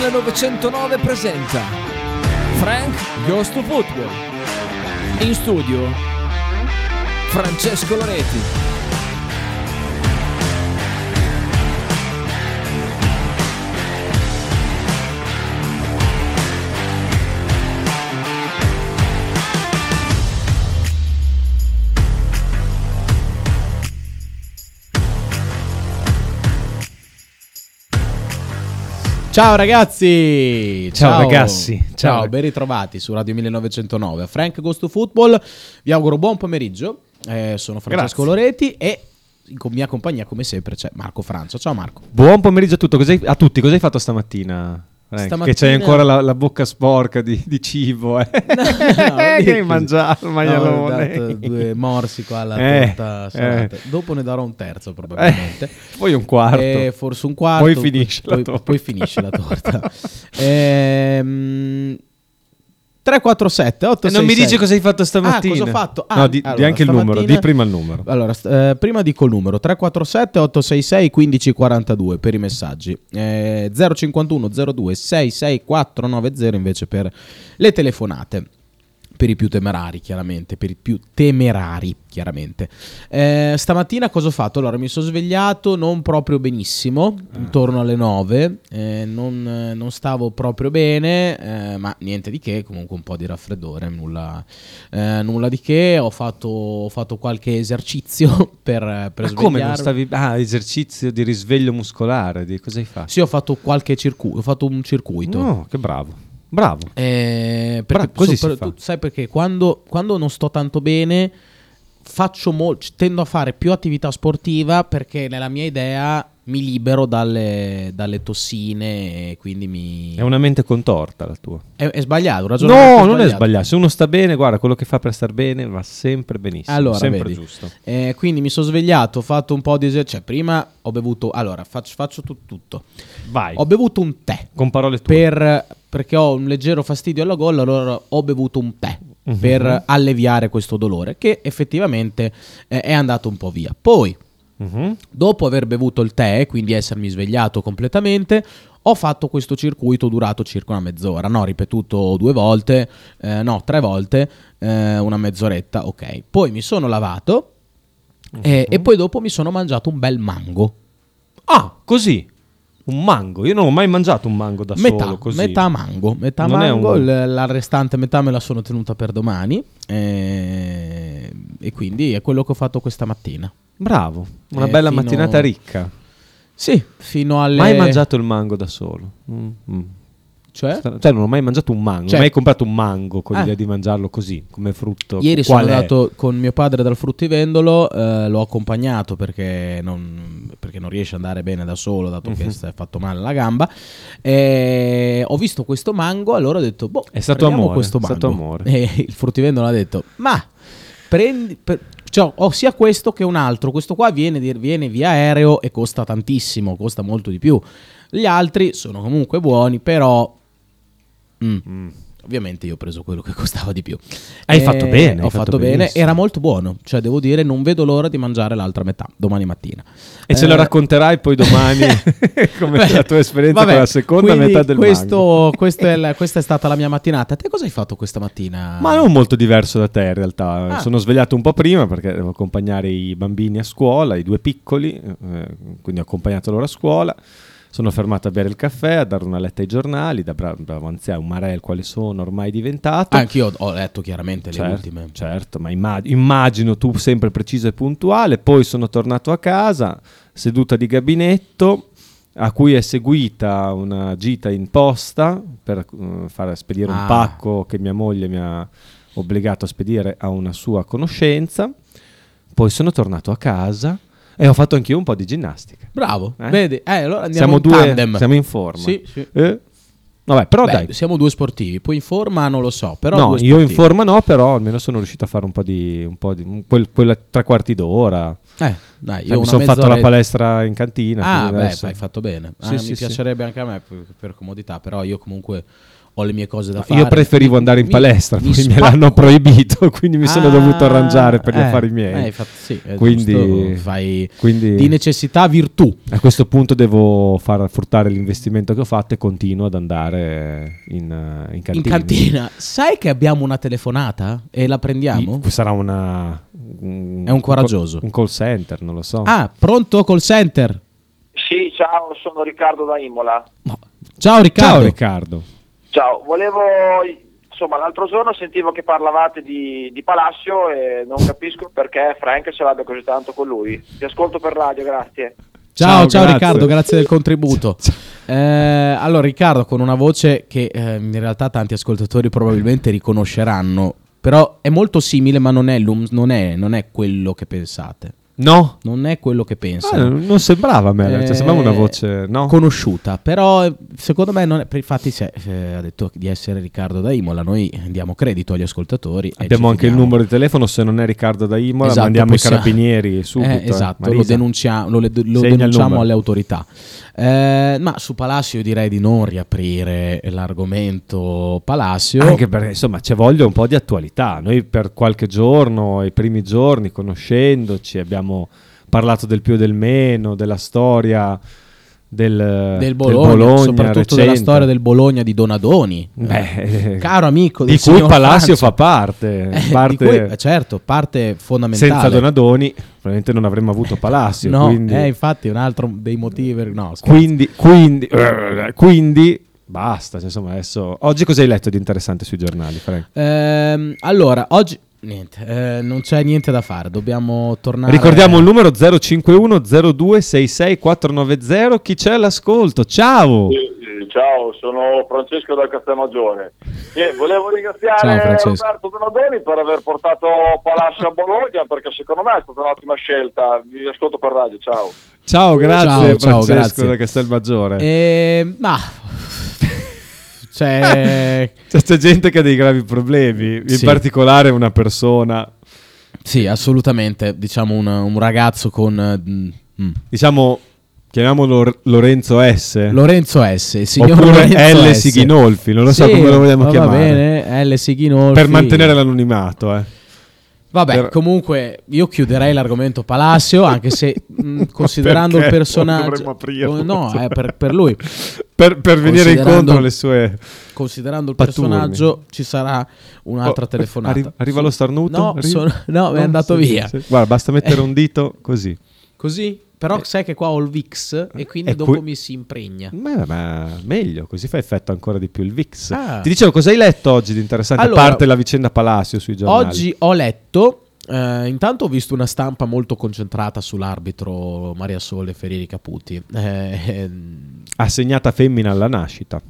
Radio 1909 presenta Frank Goes to Football. In studio Francesco Loretti. Ciao ragazzi! Ciao, ragazzi. Ciao, Ciao. ben ritrovati su Radio 1909. Frank Goes to Football, vi auguro buon pomeriggio. Eh, sono Francesco Grazie. Loretti e con mia compagnia, come sempre, c'è Marco Franzo. Ciao Marco. Buon pomeriggio a, tutto. Cos'hai- a tutti. Cosa hai fatto stamattina? Frank? Stamattina- Che c'hai ancora la, la bocca sporca di, di cibo. Eh? non che dire hai mangiato il No, maialone. due morsi qua alla Eh, torta eh. Dopo ne darò un terzo probabilmente. Poi un quarto. Eh, forse un quarto. Poi finisce la poi, torta. poi finisce la torta. Ehm, 347 E 866 non mi dici cosa hai fatto stamattina? Ah, cosa ho fatto? Ah, no, di, di allora, anche il numero. Di prima il numero. Allora, st- eh, prima dico il numero 347 866 1542 per i messaggi, eh, 051 02 66490 invece per le telefonate. Per i più temerari, chiaramente. Per i più temerari, chiaramente. Eh, stamattina cosa ho fatto? Allora, mi sono svegliato non proprio benissimo, intorno alle 9. eh, non, non stavo proprio bene, eh, ma niente di che. Comunque un po' di raffreddore, nulla, eh, nulla di che. Ho fatto, ho fatto qualche esercizio per, per come non stavi... Ah, esercizio di risveglio muscolare. Di cosa hai fatto? Sì, ho fatto qualche circuito. Ho fatto un circuito. No, che bravo. Bravo. Eh, perché Bravo, così si soprattutto- fa. sai perché quando, quando non sto tanto bene faccio mol- tendo a fare più attività sportiva perché nella mia idea mi libero dalle, dalle tossine e quindi mi... È una mente contorta la tua. È, è sbagliato, un ragionamento No, non è sbagliato. Se uno sta bene, guarda, quello che fa per star bene va sempre benissimo. Allora, sempre vedi. giusto. Eh, quindi mi sono svegliato, ho fatto un po' di esercizio. Cioè, prima ho bevuto... Allora, faccio, faccio tut- tutto. Vai. Ho bevuto un tè. Con parole tue. per, perché ho un leggero fastidio alla gola, allora ho bevuto un tè Mhm. per alleviare questo dolore, che effettivamente eh, è andato un po' via. Poi, Mhm. dopo aver bevuto il tè, quindi essermi svegliato completamente, ho fatto questo circuito durato circa una mezz'ora, no, ripetuto due volte, eh, no, tre volte, eh, una mezz'oretta, ok. Poi mi sono lavato eh, Mhm. e poi dopo mi sono mangiato un bel mango. Ah, così. Un mango. Io non ho mai mangiato un mango da Metà, solo così. metà mango, metà Non mango, un- la restante metà me la sono tenuta per domani eh, e quindi è quello che ho fatto questa mattina. Bravo. Una Eh, bella fino- mattinata ricca. Sì, fino alle... Mai mangiato il mango da solo. Mm, mm. Cioè? Cioè, non ho mai mangiato un mango. Cioè- mai comprato un mango con Ah. l'idea di mangiarlo così, come frutto. Ieri sono Qual è? andato con mio padre dal fruttivendolo, eh, l'ho accompagnato perché non, perché non riesce ad andare bene da solo, dato Mhm. che si è fatto male alla gamba. E ho visto questo mango, allora ho detto, boh, È stato amore, questo è stato mango. amore. E il fruttivendolo ha detto, ma prendi... per- cioè, ho sia questo che un altro. Questo qua viene, viene via aereo e costa tantissimo, costa molto di più. Gli altri sono comunque buoni, però... mm, Mm. Ovviamente io ho preso quello che costava di più. Hai fatto bene, Ho fatto, fatto bene, benissimo. era molto buono. Cioè, devo dire, non vedo l'ora di mangiare l'altra metà domani mattina. E ce lo Eh, racconterai poi domani come beh, la tua esperienza vabbè, con la seconda metà del questo, questo è il- questa è stata la mia mattinata. Te cosa hai fatto questa mattina? Ma non molto diverso da te in realtà. Ah. Sono svegliato un po' prima perché devo accompagnare i bambini a scuola, i due piccoli, eh, quindi ho accompagnato loro a scuola. Sono fermato a bere il caffè, a dare una letta ai giornali, da bra- bravo anziano, un marel quale sono ormai diventato. Anch'io ho letto chiaramente le Certo, ultime. certo, ma imma- immagino tu sempre preciso e puntuale. Poi sono tornato a casa, seduta di gabinetto, a cui è seguita una gita in posta per eh, far spedire Ah. un pacco che mia moglie mi ha obbligato a spedire a una sua conoscenza. Poi sono tornato a casa e ho fatto anch'io un po' di ginnastica. Bravo, Eh? vedi? Eh, allora andiamo Siamo in due, tandem. siamo in forma. Sì, sì. Eh? Vabbè, però Beh, dai. siamo due sportivi. Poi in forma non lo so, però no, io in forma no, però almeno sono riuscito a fare un po' di, un po' di quel, quella tre quarti d'ora. Eh, dai, io Cioè, mi sono fatto la palestra in cantina. Ah, beh, adesso- hai fatto bene. Ah, Sì, mi sì, sì. piacerebbe anche a me per, per comodità, però io comunque ho le mie cose da fare. Io preferivo Mi- andare in mi- palestra, mi poi me l'hanno proibito, quindi mi sono Ah, dovuto arrangiare per gli eh, affari miei. eh, infatti sì, Quindi- fai quindi- di necessità virtù. A questo punto devo far fruttare l'investimento che ho fatto e continuo ad andare in, eh, in cantina. In cantina, sai che abbiamo una telefonata e la prendiamo? I- Sarà una... È un coraggioso. Un call center, non lo so. Ah, pronto call center? Sì, ciao, sono Riccardo da Imola. Ciao Riccardo. Ciao Riccardo. Ciao, volevo, insomma, l'altro giorno sentivo che parlavate di, di Palacio e non capisco perché Frank ce l'abbia così tanto con lui. Ti ascolto per radio, grazie. Ciao, Ciao, ciao grazie. Riccardo, grazie del contributo. Eh, allora Riccardo, con una voce che eh, in realtà tanti ascoltatori probabilmente riconosceranno, però è molto simile, ma non è, non è- non è quello che pensate. No? Non è quello che Ah, pensano. non sembrava a me, cioè, Eh, sembrava una voce... No? conosciuta, però eh, secondo me non è, infatti se, eh, ha detto di essere Riccardo da Imola, noi diamo credito agli ascoltatori. Abbiamo anche il numero di telefono, se non è Riccardo da Imola Esatto, mandiamo possiamo- i carabinieri subito. Eh, eh. esatto, lo, denuncia- lo lo denunciamo alle autorità. Eh, ma su Palacio io direi di non riaprire l'argomento Palacio. Anche perché insomma c'è voglia un po' di attualità. Noi per qualche giorno, i primi giorni, conoscendoci, abbiamo parlato del più e del meno, della storia del, del Bologna, soprattutto della recente. storia del Bologna di Donadoni. Beh, Caro amico di del cui Palacio Francia. fa parte. Eh, parte cui, eh, certo, parte fondamentale. senza Donadoni probabilmente non avremmo avuto Palacio. No, quindi, eh, infatti un altro dei motivi. No, quindi, quindi, quindi basta. cioè, insomma, adesso, oggi cosa hai letto di interessante sui giornali? Ehm, allora, oggi... Niente, eh, non c'è niente da fare, dobbiamo tornare... Ricordiamo il numero 051 0266 490. Chi c'è all'ascolto? Ciao! Sì, ciao, sono Francesco da Castelmaggiore. E volevo Ciao, ringraziare Francesco. Roberto Donadoni per aver portato Palacio a Bologna perché secondo me è stata un'ottima scelta. Vi ascolto per radio, ciao. Ciao, grazie Ciao, ciao, Francesco grazie. da Castelmaggiore. Eh, ma... C'è... Cioè, c'è gente che ha dei gravi problemi, in Sì. particolare una persona, Sì, assolutamente. Diciamo un, un ragazzo con... mm, mm. diciamo, chiamiamolo Lorenzo S. Lorenzo S. signor Oppure Lorenzo L. S. Sighinolfi, non lo so Sì, come lo vogliamo va chiamare. bene, L. Sighinolfi. Per mantenere l'anonimato, eh. Vabbè, per- comunque io chiuderei l'argomento Palacio, anche se mh, considerando il personaggio... Aprirlo. No, è per, per lui. Per, per venire incontro alle sue... Considerando il Patturni. personaggio ci sarà un'altra Oh, telefonata. arri- arriva lo starnuto? No, sono- no, è andato sì, via. sì. Guarda, basta mettere un dito così. Così? Però sai che qua ho il VIX e quindi E dopo qui- mi si impregna. Ma, ma meglio, così fa effetto ancora di più il VIX. Ah. Ti dicevo, cosa hai letto oggi di interessante? Allora, a parte la vicenda Palacio sui giornali. Oggi ho letto, eh, intanto ho visto una stampa molto concentrata sull'arbitro Maria Sole Ferieri Caputi. Eh, ehm, Assegnata femmina alla nascita.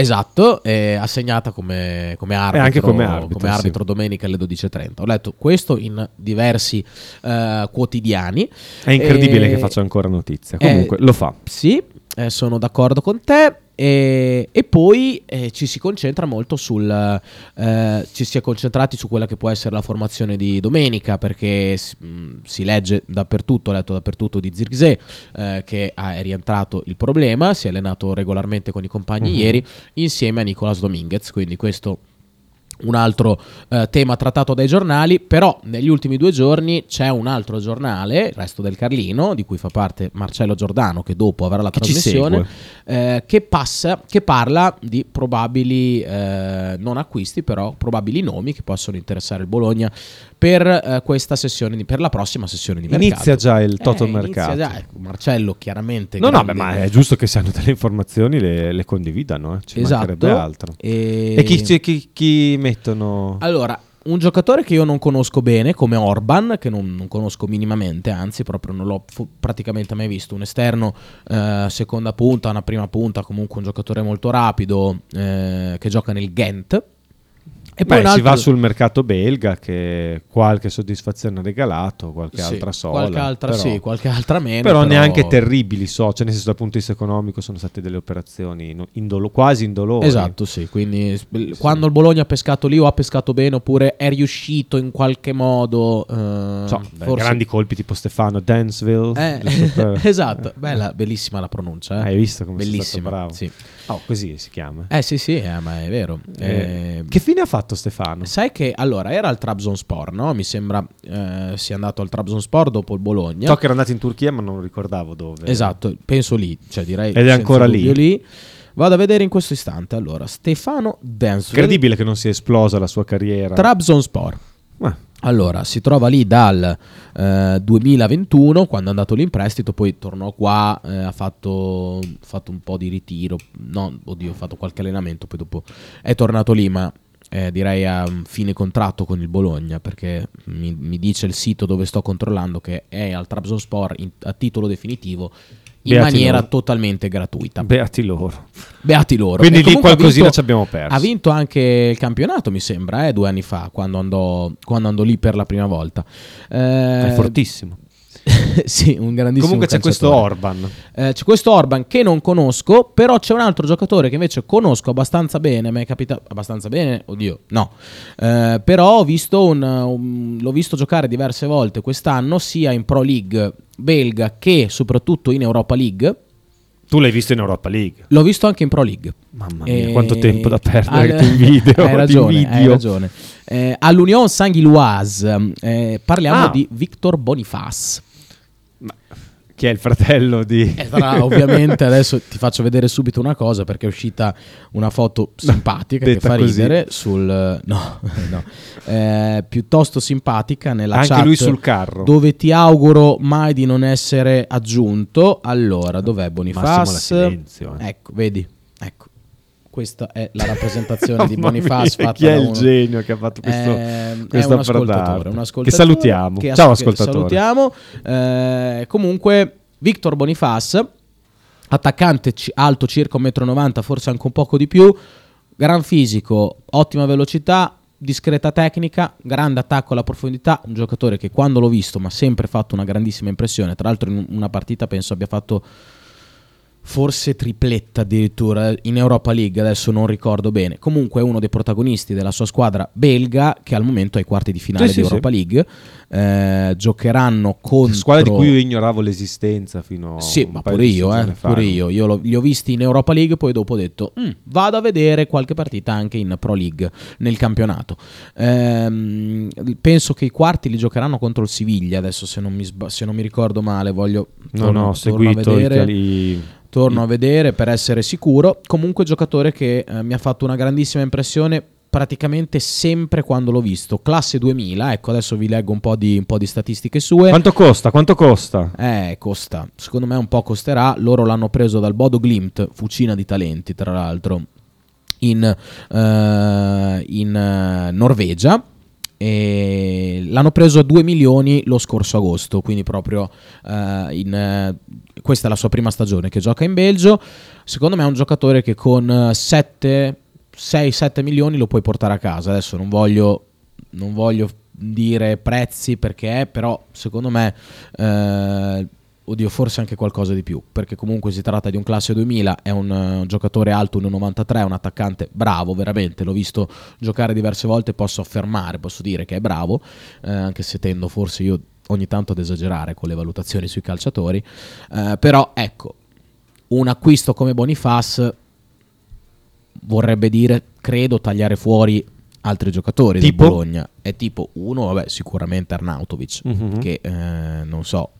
Esatto, eh, assegnata come, come arbitro, come arbitro, come arbitro domenica alle 12.30. Ho letto questo in diversi eh, quotidiani. È incredibile Eh, che faccia ancora notizia. eh, Comunque, lo fa. Sì, eh, sono d'accordo con te. E, e poi eh, ci si concentra molto sul. eh, ci si è concentrati su quella che può essere la formazione di domenica, perché si, mh, si legge dappertutto, ho letto dappertutto di Zirkzee, eh, che ha- è rientrato il problema, si è allenato regolarmente con i compagni Mhm. ieri, insieme a Nicolas Dominguez. Quindi questo un altro eh, tema trattato dai giornali, però negli ultimi due giorni c'è un altro giornale, il resto del Carlino, di cui fa parte Marcello Giordano, che dopo avrà la Che trasmissione, eh, che, passa, che parla di probabili, eh, non acquisti, però probabili nomi che possono interessare il Bologna per eh, questa sessione, di- per la prossima sessione di mercato. Inizia già il Eh, inizia mercato. già, ecco, Marcello chiaramente... No, no, beh, ma è giusto che se hanno delle informazioni le, le condividano, eh. ci Esatto. mancherebbe altro. E, E chi, chi- chi mettono? Allora, un giocatore che io non conosco bene, come Orban, che non, non conosco minimamente, anzi, proprio non l'ho fu- praticamente mai visto. Un esterno, eh, seconda punta, una prima punta, comunque un giocatore molto rapido, eh, che gioca nel Ghent. E poi Beh, un si altro- va sul mercato belga che qualche soddisfazione ha regalato, qualche Sì, altra sola. qualche altra però, sì, qualche altra meno. però neanche terribili so, cioè nel senso dal punto di vista economico sono state delle operazioni indolo- quasi indolori. Esatto, sì. Quindi s- quando il Bologna ha pescato lì o ha pescato bene oppure è riuscito in qualche modo. eh, So, forse- grandi colpi tipo Stefano Dansville. Eh, per- esatto, bella, bellissima la pronuncia. eh. Hai visto come Bellissima, stato bravo? sì. Oh, così si chiama. Eh sì, sì, eh, ma è vero. Eh, Eh, che fine ha fatto Stefano? Sai che allora era al Trabzonspor, no? Mi sembra eh, sia andato al Trabzonspor dopo il Bologna. So che era andato in Turchia, ma non ricordavo dove. Esatto, penso lì, cioè direi Ed è ancora lì. lì. Vado a vedere in questo istante. Allora, Stefano Dansville, Incredibile che non sia esplosa la sua carriera. Trabzonspor. Ma- Allora, si trova lì dal eh, 2021, quando è andato lì in prestito, poi tornò qua, eh, ha fatto, fatto un po' di ritiro, no, oddio, ha fatto qualche allenamento, poi dopo è tornato lì, ma eh, direi a fine contratto con il Bologna, perché mi, mi dice il sito dove sto controllando che è al Trabzonspor in- a titolo definitivo in Beati maniera loro. totalmente gratuita. Beati loro. Beati loro. Quindi lì qualcosina vinto- ci abbiamo perso. Ha vinto anche il campionato, mi sembra, eh, due anni fa, quando andò, quando andò lì per la prima volta. Eh, È fortissimo. sì, un grandissimo Comunque c'è questo. Orban. Eh, c'è questo Orban che non conosco, però c'è un altro giocatore che invece conosco abbastanza bene. Mi è capitato abbastanza bene, oddio, no. Eh, però ho visto un, un- l'ho visto giocare diverse volte quest'anno, sia in Pro League belga che soprattutto in Europa League. Tu l'hai visto in Europa League. L'ho visto anche in Pro League. Mamma mia, Eh, quanto tempo da perdere al- che ti invidio. hai ragione, hai invidio. ragione. Eh, all'Union Saint-Gilloise eh, parliamo Ah. di Victor Boniface. Ma chi è il fratello di... E tra- ovviamente adesso ti faccio vedere subito una cosa perché è uscita una foto simpatica che Detta fa così. ridere sul no, no. Eh, piuttosto simpatica nella Anche chat lui sul carro. dove ti auguro mai di non essere aggiunto. Allora, dov'è Boniface? silenzio, eh. Ecco, vedi. Questa è la rappresentazione di Boniface mia, chi è il uno- genio che ha fatto questo, è questa un ascoltatore, un Che ascoltatore salutiamo. che- Ciao che ascoltatore. Salutiamo. Eh, comunque, Victor Boniface, attaccante alto circa 1,90 m, forse anche un poco di più, gran fisico, ottima velocità, discreta tecnica, grande attacco alla profondità, un giocatore che quando l'ho visto mi ha sempre fatto una grandissima impressione, tra l'altro in una partita penso abbia fatto forse tripletta addirittura in Europa League, adesso non ricordo bene. Comunque è uno dei protagonisti della sua squadra belga che al momento è ai quarti di finale Sì, di sì, Europa League. Eh, giocheranno contro Squadra di cui io ignoravo l'esistenza fino a Sì, ma pure io, eh, pure io. Io lo- li ho visti in Europa League, poi dopo ho detto "Mm, vado a vedere qualche partita anche in Pro League nel campionato. Ehm, penso che i quarti li giocheranno contro il Siviglia. Adesso, se non mi, sba- se non mi ricordo male, voglio No, torno- no, ho seguito i Torno a vedere per essere sicuro. Comunque, giocatore che eh, mi ha fatto una grandissima impressione praticamente sempre quando l'ho visto. Classe 2000, ecco, adesso vi leggo un po' di, un po' di statistiche sue. Quanto costa? Quanto costa? Eh, costa. Secondo me un po' costerà. Loro l'hanno preso dal Bodo Glimt, fucina di talenti, tra l'altro, in, eh, in eh, Norvegia. E l'hanno preso a 2 milioni lo scorso agosto, quindi proprio eh, in, eh, questa è la sua prima stagione che gioca in Belgio. Secondo me è un giocatore che con 7, 6-7 milioni lo puoi portare a casa. Adesso non voglio, non voglio dire prezzi perché, però secondo me, eh, oddio, forse anche qualcosa di più, perché comunque si tratta di un classe 2000, è un, eh, giocatore alto 1,93, un attaccante bravo, veramente, l'ho visto giocare diverse volte, posso affermare, posso dire che è bravo, eh, anche se tendo forse io ogni tanto ad esagerare con le valutazioni sui calciatori, eh, però ecco, un acquisto come Boniface vorrebbe dire, credo, tagliare fuori altri giocatori Tipo? del Bologna. È tipo uno, vabbè, sicuramente Arnautovic, Mhm. che eh, non so.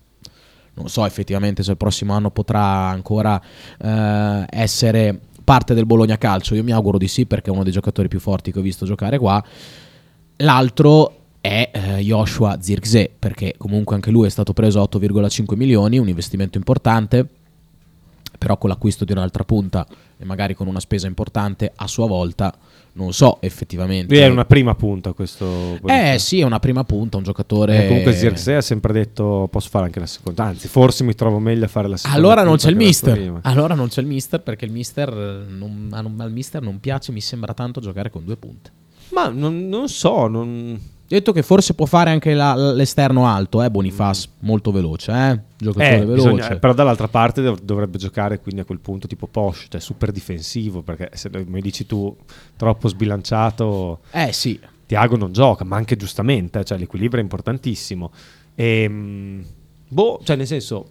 Non so effettivamente se il prossimo anno potrà ancora eh, essere parte del Bologna Calcio. Io mi auguro di sì perché è uno dei giocatori più forti che ho visto giocare qua. L'altro è eh, Joshua Zirkzee perché comunque anche lui è stato preso a 8,5 milioni, un investimento importante però con l'acquisto di un'altra punta e magari con una spesa importante a sua volta, non so effettivamente. È una prima punta questo. Eh sì, è una prima punta, un giocatore... Eh, comunque Zirkzee ha sempre detto posso fare anche la seconda, anzi forse mi trovo meglio a fare la seconda. Allora non c'è il mister. Allora non c'è il mister perché il mister non, al mister non piace, mi sembra tanto giocare con due punte. Ma non, non so, non... Detto che forse può fare anche la- l'esterno alto, eh, Bonifaz, molto veloce, eh? Giocatore Eh, veloce. bisogna- però dall'altra parte dov- dovrebbe giocare quindi a quel punto tipo Posh, cioè super difensivo, perché se mi dici tu troppo sbilanciato, Eh sì, Tiago non gioca, ma anche giustamente, cioè l'equilibrio è importantissimo. E, boh, cioè nel senso...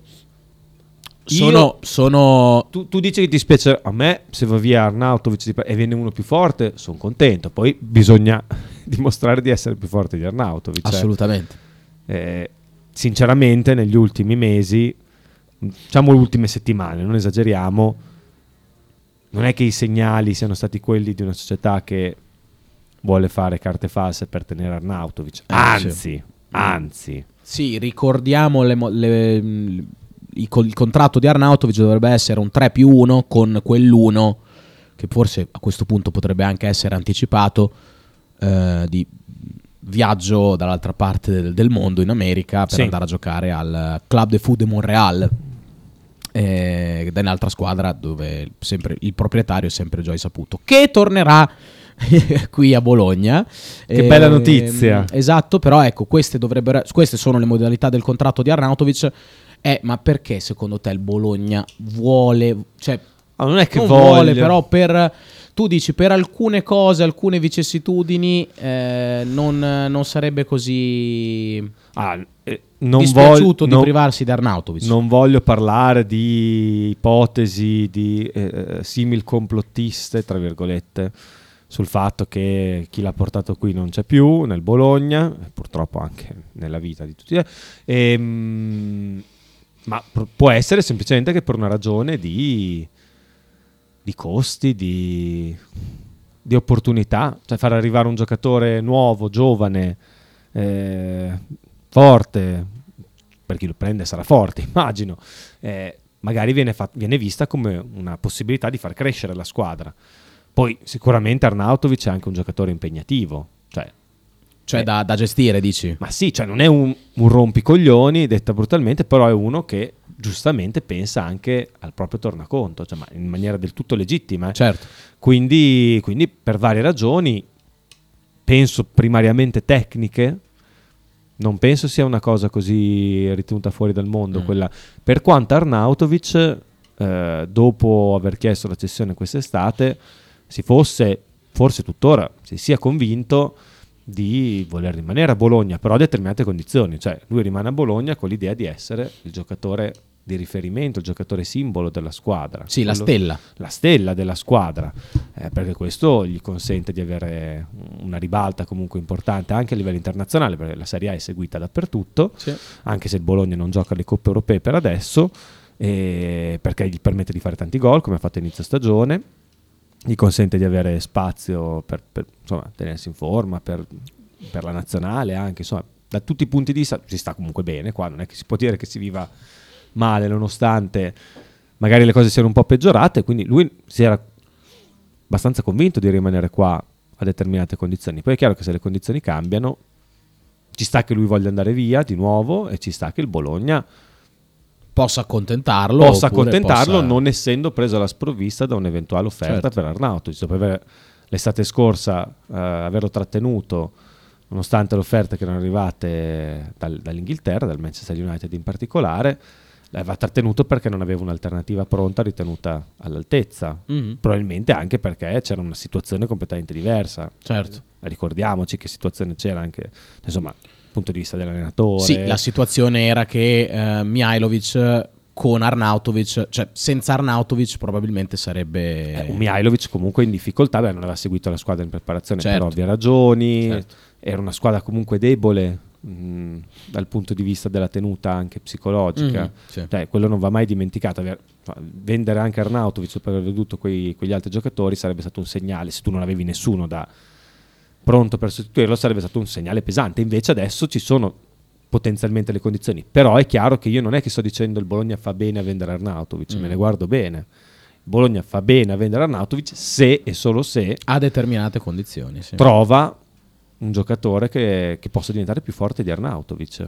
sono, io- sono tu, tu dici che ti spiace a me se va via Arnautovic e viene uno più forte, sono contento. Poi bisogna dimostrare di essere più forte di Arnautovic. eh. assolutamente. Eh, sinceramente, negli ultimi mesi, diciamo le ultime settimane, non esageriamo, non è che i segnali siano stati quelli di una società che vuole fare carte false per tenere Arnautovic. Eh, Anzi, anzi. Sì, ricordiamo le le- co- il contratto di Arnautovic dovrebbe essere un 3 più 1 con quell'1 che forse a questo punto potrebbe anche essere anticipato eh, di viaggio dall'altra parte del, del mondo in America per Sì. andare a giocare al Club de Foot de Montréal eh, è un'altra squadra dove sempre il proprietario è sempre Joy Saputo che tornerà qui a Bologna Che bella Ehm, notizia. esatto però ecco queste dovrebbero queste sono le modalità del contratto di Arnautovic eh, ma perché secondo te il Bologna vuole cioè Ah, non è che non vuole però per tu dici per alcune cose alcune vicissitudini eh, non, non sarebbe così Ah, eh, non dispiaciuto voglio- di non- privarsi di Arnautovic Non voglio parlare di ipotesi di eh, simil complottiste, tra virgolette, sul fatto che chi l'ha portato qui non c'è più nel Bologna, e purtroppo anche nella vita di tutti. Ehm, ma pr- può essere semplicemente che per una ragione di, di costi, di, di opportunità, cioè far arrivare un giocatore nuovo, giovane, eh, forte, per chi lo prende sarà forte, immagino, eh, magari viene, fat- viene vista come una possibilità di far crescere la squadra. Poi sicuramente Arnautovic è anche un giocatore impegnativo, cioè, cioè da, da gestire dici ma sì, cioè non è un, un rompicoglioni, detta brutalmente, però è uno che giustamente pensa anche al proprio tornaconto, cioè, ma in maniera del tutto legittima. eh. certo Quindi, quindi per varie ragioni, penso primariamente tecniche, non penso sia una cosa così ritenuta fuori dal mondo. Mm. Quella. Per quanto Arnautovic, eh, dopo aver chiesto la cessione quest'estate, si fosse, forse tuttora, si sia convinto di voler rimanere a Bologna, però a determinate condizioni. Cioè, lui rimane a Bologna con l'idea di essere il giocatore di riferimento, il giocatore simbolo della squadra. sì la Quello- stella la stella della squadra, eh, perché questo gli consente di avere una ribalta comunque importante anche a livello internazionale, perché la Serie A è seguita dappertutto, anche se il Bologna non gioca le coppe europee per adesso, eh, perché gli permette di fare tanti gol, come ha fatto inizio stagione, gli consente di avere spazio per, per, insomma, tenersi in forma, per, per la nazionale anche, insomma, da tutti i punti di vista si sta comunque bene qua, non è che si può dire che si viva male nonostante magari le cose siano un po' peggiorate, quindi lui si era abbastanza convinto di rimanere qua a determinate condizioni. Poi è chiaro che se le condizioni cambiano, ci sta che lui voglia andare via di nuovo e ci sta che il Bologna possa accontentarlo possa accontentarlo possa- non essendo preso alla sprovvista da un'eventuale offerta Certo. per Arnautovic. Dopo aver l'estate scorsa eh, averlo trattenuto nonostante le offerte che erano arrivate dal- dall'Inghilterra, dal Manchester United in particolare, l'aveva trattenuto perché non aveva un'alternativa pronta ritenuta all'altezza. Mhm, Probabilmente anche perché c'era una situazione completamente diversa. certo Ricordiamoci che situazione c'era anche, insomma, dal punto di vista dell'allenatore. Sì, la situazione era che eh, Mihailovic con Arnautovic, cioè senza Arnautovic probabilmente sarebbe... Eh, un Mihailovic comunque in difficoltà, beh, non aveva seguito la squadra in preparazione Certo. per ovvie ragioni, Certo. era una squadra comunque debole mh, dal punto di vista della tenuta anche psicologica, Mhm, sì. Cioè, quello non va mai dimenticato. Aver- vendere anche Arnautovic dopo aver veduto quei- quegli altri giocatori sarebbe stato un segnale, se tu non avevi nessuno da pronto per sostituirlo sarebbe stato un segnale pesante, invece adesso ci sono potenzialmente le condizioni, però è chiaro che io non è che sto dicendo il Bologna fa bene a vendere Arnautovic, Mm. me ne guardo bene. Bologna fa bene a vendere Arnautovic se e solo se A determinate condizioni, sì. trova un giocatore che, che possa diventare più forte di Arnautovic.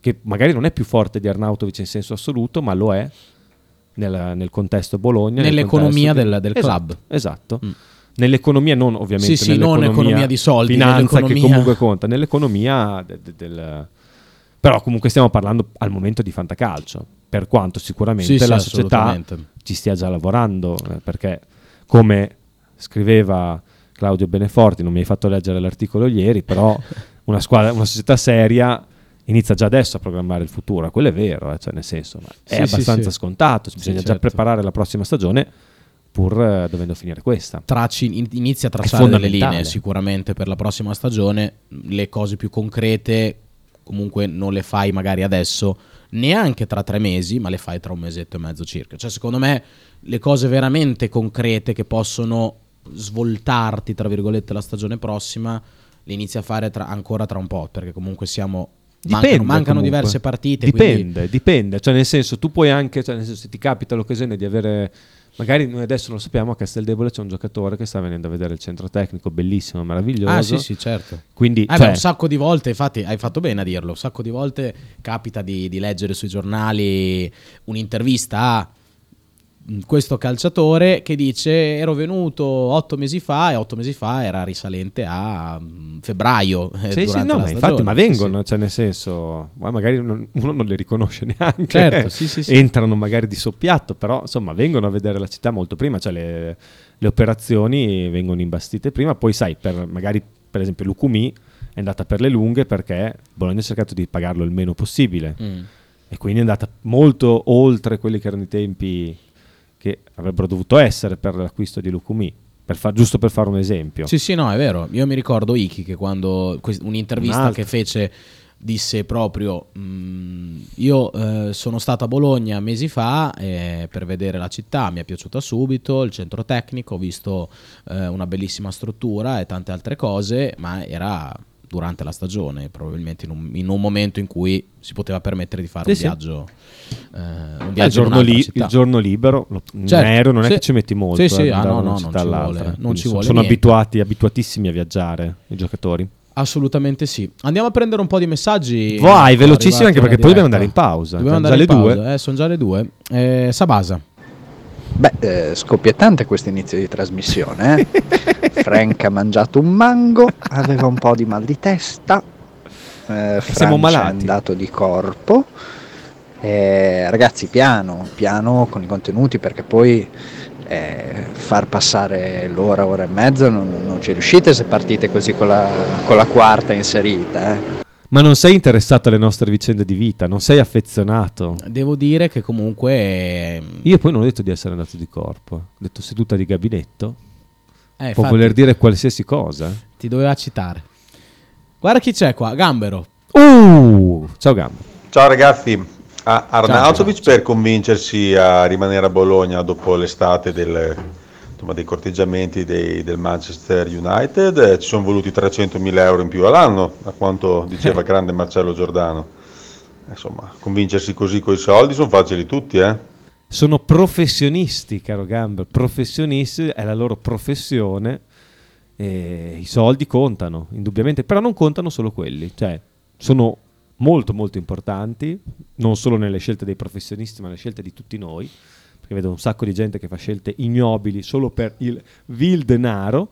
Che magari non è più forte di Arnautovic in senso assoluto, ma lo è nel, nel contesto Bologna. nel Nell'economia contesto del- del Esatto, club. Esatto. Mm. Nell'economia, non ovviamente Sì, sì, non economia di soldi, finanza che comunque conta, nell'economia de- de- del... Però comunque stiamo parlando al momento di fantacalcio, per quanto sicuramente Sì, sì, la società assolutamente. ci stia già lavorando, eh, perché come scriveva Claudio Beneforti, non mi hai fatto leggere l'articolo ieri, però una, squadra, una società seria inizia già adesso a programmare il futuro, quello è vero, eh, cioè nel senso, ma è Sì, sì, abbastanza sì. scontato, bisogna già certo. preparare la prossima stagione pur eh, dovendo finire questa. Tracci- in- inizia a tracciare fondamentale. linee sicuramente per la prossima stagione. Le cose più concrete comunque non le fai magari adesso, neanche tra tre mesi, ma le fai tra un mesetto e mezzo circa. Cioè, secondo me, le cose veramente concrete che possono svoltarti, tra virgolette, la stagione prossima, le inizi a fare tra- ancora tra un po', perché comunque siamo... Mancano, Dipende mancano comunque. diverse partite. quindi- Dipende, dipende, cioè nel senso tu puoi anche, cioè nel senso, se ti capita l'occasione di avere, magari noi adesso non lo sappiamo, a Casteldebole c'è un giocatore che sta venendo a vedere il centro tecnico, bellissimo, meraviglioso. Ah sì sì certo. Quindi, beh, cioè, un sacco di volte, infatti hai fatto bene a dirlo, un sacco di volte capita di, di leggere sui giornali un'intervista a questo calciatore che dice ero venuto otto mesi fa e otto mesi fa era risalente a mm, febbraio eh, sì, sì, no, ma infatti, ma vengono, sì. cioè nel senso, ma magari non- uno non le riconosce neanche, Certo, sì, sì. entrano magari di soppiatto, però insomma vengono a vedere la città molto prima, cioè le, le operazioni vengono imbastite prima, poi sai, per, magari per esempio Lucumi è andata per le lunghe perché Bologna ha cercato di pagarlo il meno possibile Mm. e quindi è andata molto oltre quelli che erano i tempi che avrebbero dovuto essere per l'acquisto di Lucumi, per far- giusto per fare un esempio. Sì, sì, no, è vero. Io mi ricordo Iki che quando un'intervista Un che fece disse proprio "Mm, io eh, sono stato a Bologna mesi fa eh, per vedere la città, mi è piaciuta subito, il centro tecnico, ho visto eh, una bellissima struttura e tante altre cose, ma era durante la stagione, probabilmente in un, in un momento in cui si poteva permettere di fare Sì, un viaggio eh, un il, viaggio in giorno li- il giorno libero, lo- in Certo, aereo non è sì. che ci metti molto. Sì, eh, ah, no, no, non ci vuole- non ci sono, sono abituati, abituatissimi a viaggiare i giocatori. Assolutamente sì. Andiamo a prendere un po' di messaggi. Vai, velocissimo, anche perché poi dobbiamo andare in pausa. Dobbiamo Sono andare già in le pausa, eh, sono già le due. Eh, Sabasa. Beh, eh, scoppiettante questo inizio di trasmissione. Eh? Frank ha mangiato un mango, aveva un po' di mal di testa. Eh, siamo malati. è andato di corpo. Eh, ragazzi, piano, piano con i contenuti perché poi eh, far passare l'ora, ora e mezza non, non ci riuscite se partite così con la, con la quarta inserita. Ma non sei interessato alle nostre vicende di vita, non sei affezionato. Devo dire che comunque Io poi non ho detto di essere andato di corpo, ho detto seduta di gabinetto. eh, Può infatti, voler dire qualsiasi cosa. ti doveva citare. Guarda chi c'è qua, Gambero. Uh, ciao Gambo. Ciao ragazzi, a Arnautovic per convincersi a rimanere a Bologna dopo l'estate del- insomma, dei corteggiamenti dei- del Manchester United eh, ci sono voluti 300.000 euro in più all'anno, a quanto diceva grande Marcello Giordano. Insomma, convincersi così con i soldi sono facili tutti, eh? Sono professionisti, caro Gamber, professionisti, è la loro professione i soldi contano, indubbiamente, però non contano solo quelli, cioè sono molto molto importanti, non solo nelle scelte dei professionisti, ma nelle scelte di tutti noi, perché vedo un sacco di gente che fa scelte ignobili solo per il vil denaro,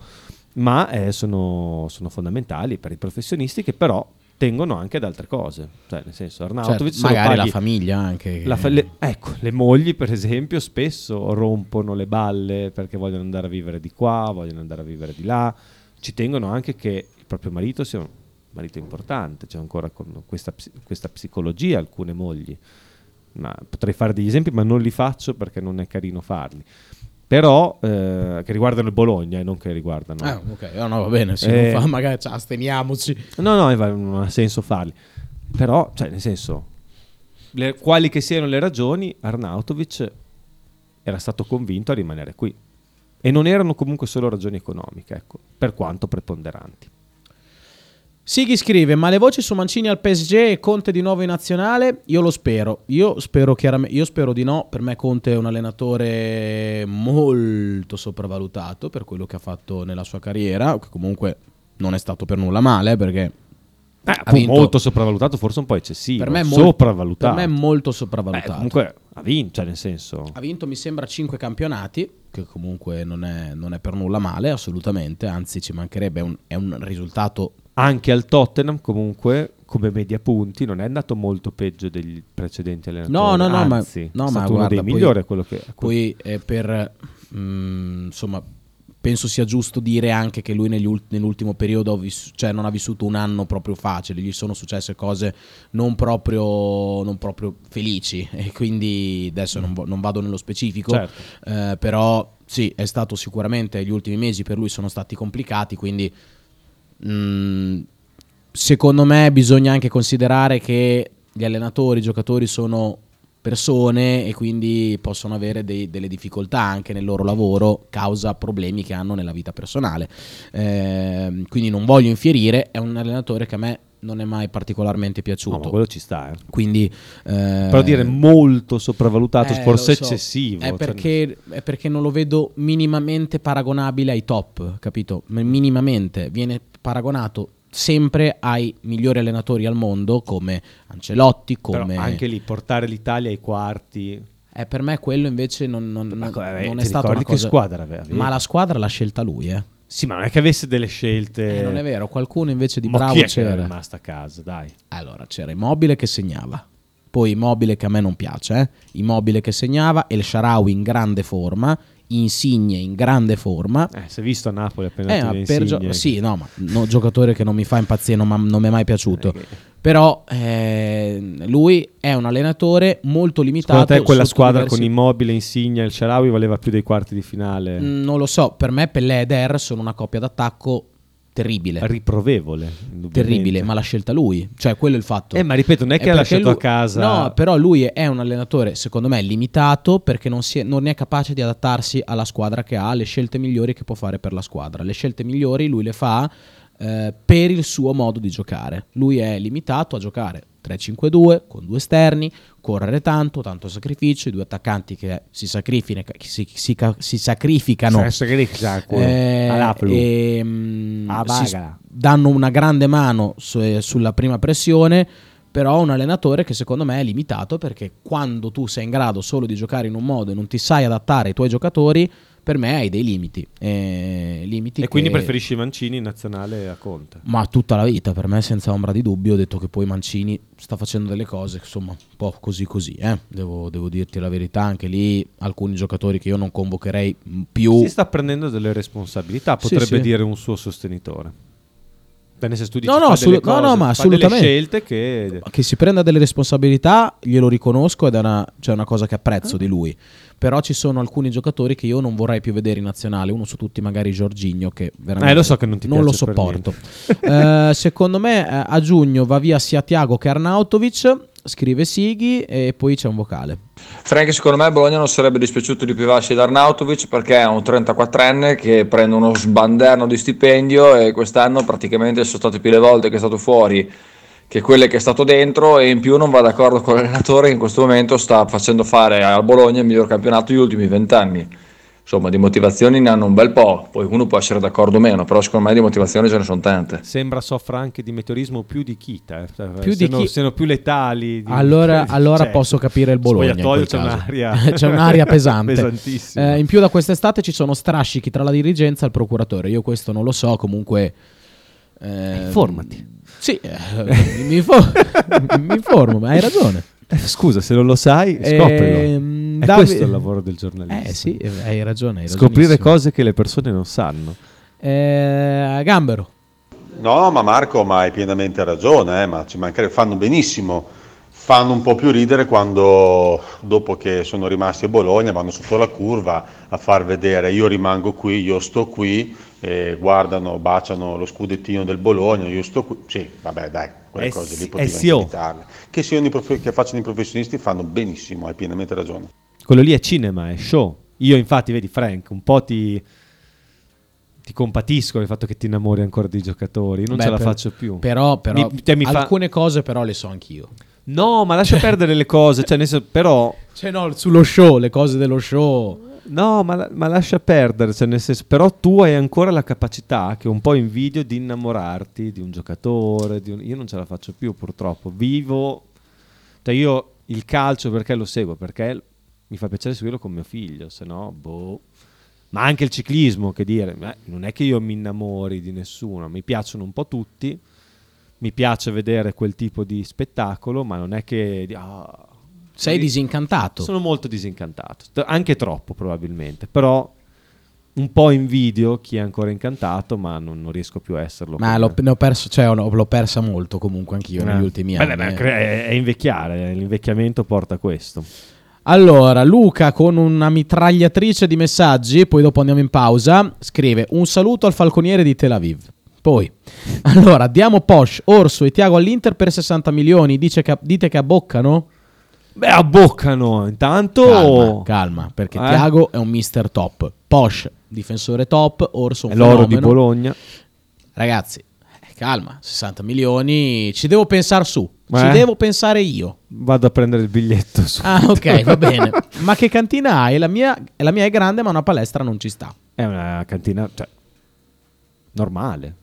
ma eh, sono, sono fondamentali per i professionisti che però tengono anche ad altre cose, cioè nel senso Arnautovic Certo, magari la famiglia anche. la fa- le, ecco, le mogli, per esempio, spesso rompono le balle perché vogliono andare a vivere di qua, vogliono andare a vivere di là. Ci tengono anche che il proprio marito sia un marito importante. C'è ancora questa, questa psicologia alcune mogli. Ma potrei fare degli esempi, ma non li faccio perché non è carino farli. Però, eh, che riguardano il Bologna e non che riguardano. Ah, ok, no, no, va bene, sì, Eh. non fa- magari cioè, asteniamoci. No, no, va- non ha senso farli. Però, cioè, nel senso, le- quali che siano le ragioni, Arnautovic era stato convinto a rimanere qui. E non erano comunque solo ragioni economiche, ecco, per quanto preponderanti. Sighi scrive: Ma le voci su Mancini al PSG e Conte di nuovo in nazionale? Io lo spero. Io spero, chiaramente, io spero di no. Per me, Conte è un allenatore molto sopravvalutato per quello che ha fatto nella sua carriera. Che comunque non è stato per nulla male, perché Eh, Ha vinto. molto sopravvalutato, forse un po' eccessivo. Per me, è molto, sopravvalutato. per me è molto Beh, sopravvalutato. comunque ha vinto, cioè nel senso... Ha vinto, mi sembra, 5 campionati, che comunque non è, non è per nulla male, assolutamente, anzi ci mancherebbe, è un, è un risultato... Anche al Tottenham comunque come media punti non è andato molto peggio degli precedenti allenatori. No, no, no, ma- Anzi, no, è ma stato uno guarda, dei poi- migliori a quello che... Poi eh, per... mm, insomma, penso sia giusto dire anche che lui negli ult- nell'ultimo periodo ha vis- cioè, non ha vissuto un anno proprio facile, gli sono successe cose non proprio, non proprio felici e quindi adesso non, vo- non vado nello specifico, Certo. eh, però sì, è stato sicuramente gli ultimi mesi per lui sono stati complicati, quindi mm, secondo me bisogna anche considerare che gli allenatori, i giocatori sono persone e quindi possono avere dei- delle difficoltà anche nel loro lavoro causa problemi che hanno nella vita personale. Ehm, quindi non voglio infierire, è un allenatore che a me non è mai particolarmente No, piaciuto. ma quello ci sta, eh. Quindi, eh, Però dire molto sopravvalutato, eh, forse so. eccessivo. È cioè- perché, è perché non lo vedo minimamente paragonabile ai top, capito? Minimamente. Viene paragonato sempre ai migliori allenatori al mondo come Ancelotti, però come... anche lì portare l'Italia ai quarti... Eh, per me quello invece non, non- non- co- eh, non è ricordi una che cosa... squadra aveva? Ma la squadra l'ha scelta lui, eh. Sì, ma non è che avesse delle scelte... Eh, non è vero, qualcuno invece di Ma bravo chi è che era c'era. rimasto a casa, dai. Allora, c'era Immobile che segnava. Poi Immobile che a me non piace, eh. Immobile che segnava, El Sharawi in grande forma, Insigne in grande forma. Eh, si è visto a Napoli appena Eh, per gio- sì, no, ma no, giocatore che non mi fa impazzire, non, ma- non mi è mai piaciuto. Eh, che- Però eh, lui è un allenatore molto limitato. Secondo te quella squadra diversi- con Immobile, Insigne e il Sharawi valeva più dei quarti di finale? Mm, Non lo so, per me Pellè ed Er sono una coppia d'attacco terribile. Riprovevole, terribile, ma l'ha scelta lui. Cioè, quello è il fatto. Eh, ma ripeto, non è che ha lasciato lui- a casa... No, però lui è un allenatore, secondo me, limitato perché non, si è, non è capace di adattarsi alla squadra che ha, alle scelte migliori che può fare per la squadra. Le scelte migliori lui le fa eh, per il suo modo di giocare. Lui è limitato a giocare 3-5-2 con due esterni, correre tanto, tanto sacrificio, i due attaccanti che si, sacrificano, si, si- si sacrificano eh, e, Ah, si danno una grande mano su- sulla prima pressione però un allenatore che secondo me è limitato perché quando tu sei in grado solo di giocare in un modo e non ti sai adattare ai tuoi giocatori per me hai dei limiti eh, limiti E quindi che- preferisci Mancini in nazionale a Conte? ma tutta la vita per me senza ombra di dubbio ho detto che poi Mancini sta facendo delle cose insomma un po' così così eh. devo, devo dirti la verità anche lì alcuni giocatori che io non convocherei più Si sta prendendo delle responsabilità, Sì, potrebbe sì. dire un suo sostenitore. Beh, nel senso tu dici, No, no, fa assolut- delle no, cose, no, ma assolutamente. scelte che... che si prenda delle responsabilità, glielo riconosco ed è una, cioè una cosa che apprezzo Ah. di lui. Però ci sono alcuni giocatori che io non vorrei più vedere in nazionale. Uno su tutti, magari Giorginio, che veramente Eh, lo so che non ti lo sopporto. Eh, secondo me eh, a giugno va via sia Tiago che Arnautovic. Scrive Sighi e poi c'è un vocale. Frank, secondo me a Bologna non sarebbe dispiaciuto di privarsi da Arnautovic perché è un 34enne che prende uno sbanderno di stipendio e quest'anno praticamente sono state più le volte che è stato fuori che quelle che è stato dentro e in più non va d'accordo con l'allenatore che in questo momento sta facendo fare al Bologna il miglior campionato degli ultimi vent'anni. Insomma, di motivazioni ne hanno un bel po', poi uno può essere d'accordo o meno, però secondo me di motivazioni ce ne sono tante. Sembra soffra anche di meteorismo più di Kita. eh. Cioè, Più di chi- siano più letali. di- Allora, allora cioè, posso capire il Bologna. in c'è un'aria, c'è un'aria pesante. pesantissima. Eh, in più da quest'estate ci sono strascichi tra la dirigenza e il procuratore. Io questo non lo so, comunque... eh, Informati. Sì, eh, mi, info- mi informo, ma hai ragione. Eh, scusa, se non lo sai, scoprilo. Ehm, È Davi- questo il lavoro del giornalista. Eh sì, eh, hai ragione. Hai Scoprire cose che le persone non sanno. Eh, Gambero. No, ma Marco ma hai pienamente ragione, eh, ma ci mancherebbe, fanno benissimo, fanno un po' più ridere quando dopo che sono rimasti a Bologna vanno sotto la curva a far vedere io rimango qui, io sto qui, e guardano, baciano lo scudettino del Bologna, io sto qui, sì, vabbè dai, quelle Eh cose lì potevi eh anche sì, oh. evitarle. Che, siano i profe- che facciano i professionisti fanno benissimo, hai pienamente ragione. Quello lì è cinema, è show. Io infatti, vedi Frank, un po' ti, ti compatisco del fatto che ti innamori ancora dei giocatori. Non Beh, ce la per- faccio più. Però, però Mi- cioè, mi fa- alcune cose però le so anch'io. No, ma lascia perdere le cose. Cioè, nel senso, però... Cioè no, sullo show, le cose dello show. No, ma, ma lascia perdere, cioè nel senso, però tu hai ancora la capacità, che un po' invidio, di innamorarti di un giocatore. di un- Io non ce la faccio più purtroppo. Vivo, cioè io il calcio perché lo seguo? Perché mi fa piacere seguirlo con mio figlio, se no, boh. Ma anche il ciclismo, che dire, eh, non è che io mi innamori di nessuno, mi piacciono un po' tutti, mi piace vedere quel tipo di spettacolo, ma non è che... ah, Sei disincantato. sono molto disincantato, anche troppo probabilmente, però un po' invidio chi è ancora incantato, ma non, non riesco più a esserlo. Ma l'ho, ne ho perso, cioè, ho- l'ho persa molto comunque anch'io Eh. negli ultimi Beh, anni. beh, eh. cre- è, è invecchiare, l'invecchiamento porta a questo. Allora, Luca con una mitragliatrice di messaggi, poi dopo andiamo in pausa, scrive un saluto al falconiere di Tel Aviv. Poi, allora, diamo Posh, Orso e Tiago all'Inter per 60 milioni, dice che, dite che abboccano? Beh, abboccano intanto. Calma, calma, perché Eh? Tiago è un mister top. Posh, difensore top, Orso un È l'oro di fenomeno. Bologna. Ragazzi, eh, calma, 60 milioni, ci devo pensare su, ci Eh? devo pensare io. Vado a prendere il biglietto. su- Ah, ok, va bene. Ma che cantina hai? La mia, la mia è grande, ma una palestra non ci sta. È una cantina cioè, normale,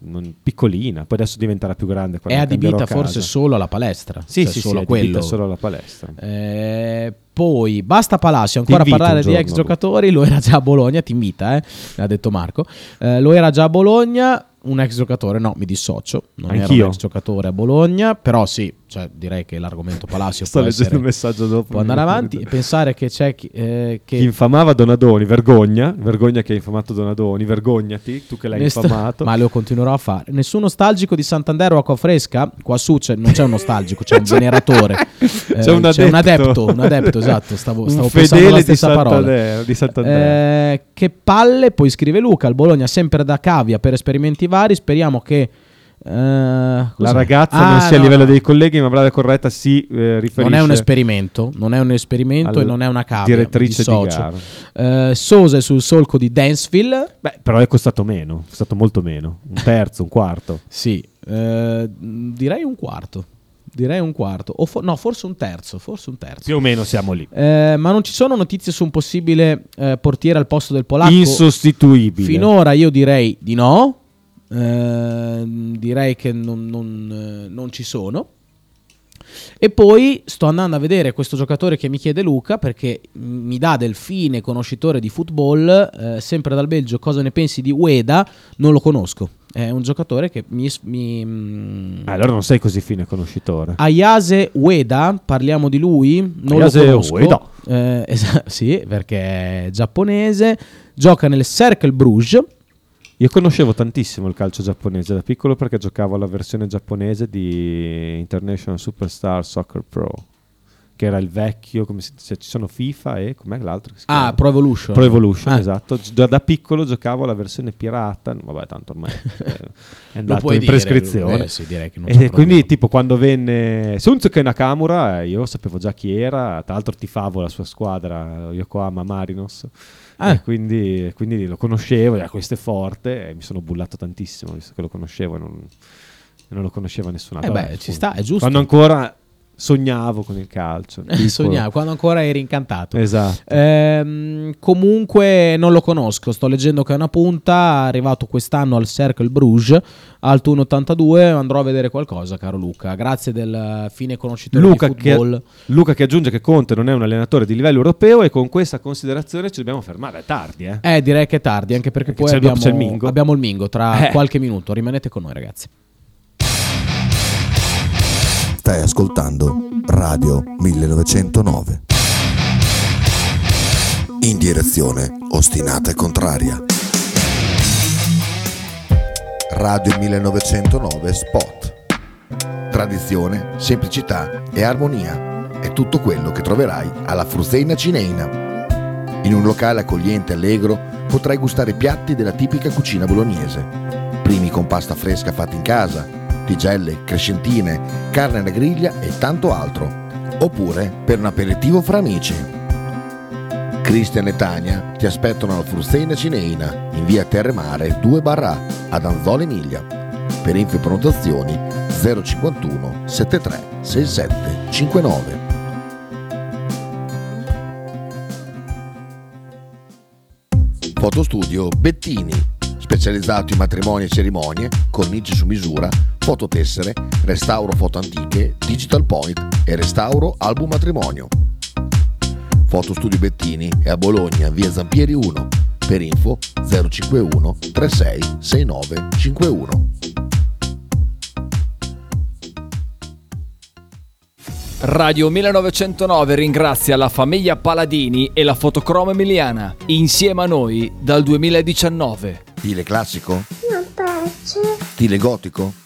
non piccolina. Poi adesso diventerà più grande. È adibita forse solo alla palestra. Sì, cioè sì, solo sì, è quello. solo alla palestra. Eh, poi basta Palacio ancora a parlare di ex giocatori. Lo era già a Bologna. Ti invita, eh, ha detto Marco. Eh, lo era già a Bologna. Un ex giocatore, no, mi dissocio. Non era un Anch'io. ex giocatore a Bologna. Però sì, cioè, direi che l'argomento Palacio Sto può, essere- un messaggio dopo. può andare avanti e pensare che c'è chi, eh, che Chi infamava Donadoni, vergogna, vergogna che hai infamato Donadoni, vergognati, tu che l'hai Nest- infamato. Ma lo continuerò a fare. Nessun nostalgico di Sant'Andero acqua fresca? Qua su c'è- non c'è un nostalgico, c'è un veneratore. Eh, C'è un adepto. un adepto, un adepto, esatto. Stavo, Un stavo pensando alla fedele di stessa parola. Di. Eh, che palle, poi scrive Luca, il Bologna sempre da cavia per esperimenti vari, speriamo che... eh, La ragazza Ah, non sia a no, livello no. dei colleghi, ma brava e corretta si eh, riferisce Non è un esperimento, non è un esperimento e non è una cavia. direttrice di dissocio. gara. Eh, Sosa è sul solco di Danceville. Beh, però è costato meno, è costato molto meno, un terzo, un quarto. Sì, eh, direi un quarto. Direi un quarto. O fo- no, forse un terzo. Forse un terzo. Più o meno siamo lì. Eh, ma non ci sono notizie su un possibile eh, portiere al posto del polacco? Insostituibile. Finora io direi di no. Eh, direi che non, non, eh, non ci sono. E poi sto andando a vedere questo giocatore che mi chiede Luca perché mi dà del fine conoscitore di football, eh, sempre dal Belgio, cosa ne pensi di Ueda? Non lo conosco. È un giocatore che mi... mi mm, allora non sei così fine conoscitore. Ayase Ueda, parliamo di lui, non Ayase lo conosco. Ueda. Eh, esa- sì, perché è giapponese, gioca nel Cercle Bruges. Io conoscevo tantissimo il calcio giapponese da piccolo perché giocavo alla versione giapponese di International Superstar Soccer Pro, che era il vecchio, come si dice, ci sono FIFA e com'è l'altro? Ah, Pro Evolution. Pro Evolution, Ah. esatto. Da, da piccolo giocavo la versione pirata, vabbè, tanto ormai è andato in dire, prescrizione. eh, sì, direi che non e quindi, tipo, quando venne Sunzuke Nakamura, eh, io sapevo già chi era, tra l'altro tifavo la sua squadra, Yokohama Marinos. Ah. Quindi, quindi lo conoscevo, era questo è forte, e mi sono bullato tantissimo, visto che lo conoscevo e non, non lo conosceva nessun Eh beh, ci sta, è giusto. Quando ancora sognavo con il calcio. Sognavo, quando ancora eri incantato. Esatto. Ehm, comunque non lo conosco, sto leggendo che è una punta, è arrivato quest'anno al Cercle Bruges, alto 1,82, andrò a vedere qualcosa caro Luca, grazie del fine conoscitore Luca di che, football. Luca che aggiunge che Conte non è un allenatore di livello europeo e con questa considerazione ci dobbiamo fermare. È tardi, eh? Eh, direi che è tardi, anche perché, Perché poi abbiamo, il Mingo. abbiamo il Mingo tra Eh. qualche minuto, rimanete con noi ragazzi. Stai ascoltando Radio 1909. In direzione ostinata e contraria. Radio 1909 Spot. Tradizione, semplicità e armonia è tutto quello che troverai alla Fruzeina Cineina. In un locale accogliente e allegro potrai gustare piatti della tipica cucina bolognese. Primi con pasta fresca fatta in casa, tigelle, crescentine, carne alla griglia e tanto altro. Oppure per un aperitivo fra amici. Cristian e Tania ti aspettano alla Fruzeina Cineina in via Terremare 2 barra ad Anzola Emilia. Per info e prenotazioni 051 73 67 59. Fotostudio Bettini, specializzato in matrimoni e cerimonie, cornici su misura, fototessere, restauro foto antiche, digital point e restauro album matrimonio. Fotostudio Bettini è a Bologna, via Zampieri 1. Per info 051 36 69 51. Radio 1909 ringrazia la famiglia Paladini e la fotocromo emiliana, insieme a noi dal 2019. Stile classico? Non piace, Stile gotico?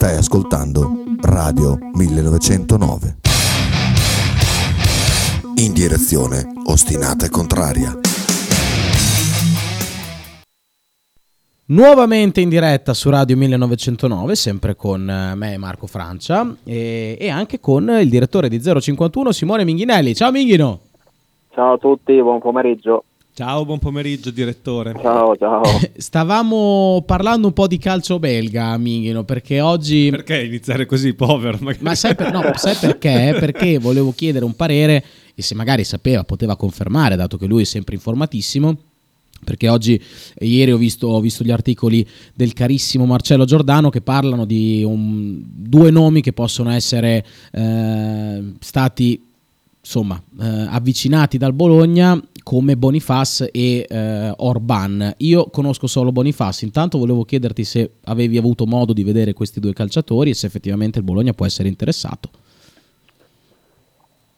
Stai ascoltando Radio 1909. In direzione ostinata e contraria. Nuovamente in diretta su Radio 1909, sempre con eh, me Marco Francia e, e anche con il direttore di 051 Simone Minghinelli. Ciao Minghino! Ciao a tutti, buon pomeriggio. Ciao, buon pomeriggio direttore. Ciao, ciao. Stavamo parlando un po' di calcio belga, Minghino, perché oggi... Perché iniziare così povero? Magari? Ma sai, per- no, sai perché? Perché volevo chiedere un parere e se magari sapeva, poteva confermare, dato che lui è sempre informatissimo. Perché oggi, ieri ho visto, ho visto gli articoli del carissimo Marcello Giordano che parlano di un- due nomi che possono essere eh, stati insomma, eh, avvicinati dal Bologna come Bonifaz e eh, Orban. Io conosco solo Bonifaz, intanto volevo chiederti se avevi avuto modo di vedere questi due calciatori e se effettivamente il Bologna può essere interessato.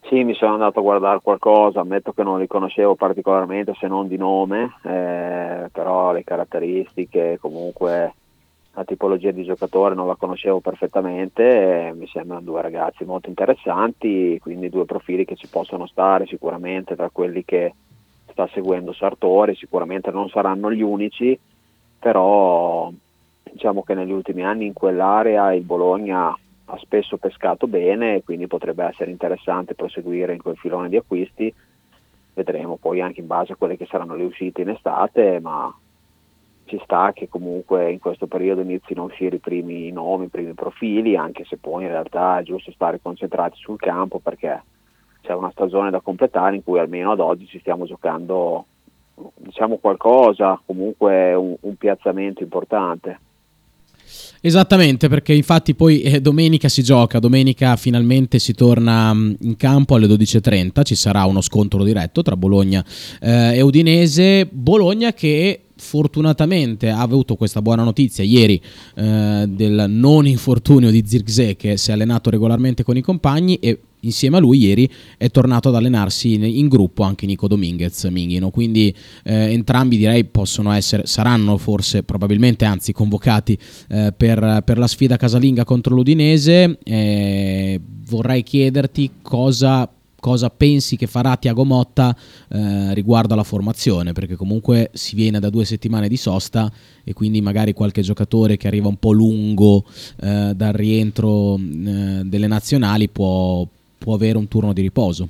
Sì, mi sono andato a guardare qualcosa, ammetto che non li conoscevo particolarmente se non di nome, eh, però le caratteristiche, comunque la tipologia di giocatore non la conoscevo perfettamente, mi sembrano due ragazzi molto interessanti, quindi due profili che ci possono stare sicuramente tra quelli che sta seguendo Sartori, sicuramente non saranno gli unici, però diciamo che negli ultimi anni in quell'area il Bologna ha spesso pescato bene quindi potrebbe essere interessante proseguire in quel filone di acquisti. Vedremo poi anche in base a quelle che saranno le uscite in estate, ma ci sta che comunque in questo periodo inizino a uscire i primi nomi, i primi profili, anche se poi in realtà è giusto stare concentrati sul campo perché c'è una stagione da completare in cui almeno ad oggi ci stiamo giocando diciamo qualcosa, comunque un, un piazzamento importante. Esattamente, perché infatti poi eh, domenica si gioca, domenica finalmente si torna mh, in campo alle 12.30, ci sarà uno scontro diretto tra Bologna eh, e Udinese, Bologna che fortunatamente ha avuto questa buona notizia ieri eh, del non infortunio di Zirkzee che si è allenato regolarmente con i compagni e insieme a lui ieri è tornato ad allenarsi in, in gruppo anche Nico Dominguez Minghino. Quindi eh, entrambi direi possono essere saranno forse probabilmente anzi convocati eh, per, per la sfida casalinga contro l'Udinese. Eh, vorrei chiederti cosa cosa pensi che farà Tiago Motta eh, riguardo alla formazione, perché comunque si viene da due settimane di sosta e quindi magari qualche giocatore che arriva un po' lungo eh, dal rientro eh, delle nazionali può, può avere un turno di riposo.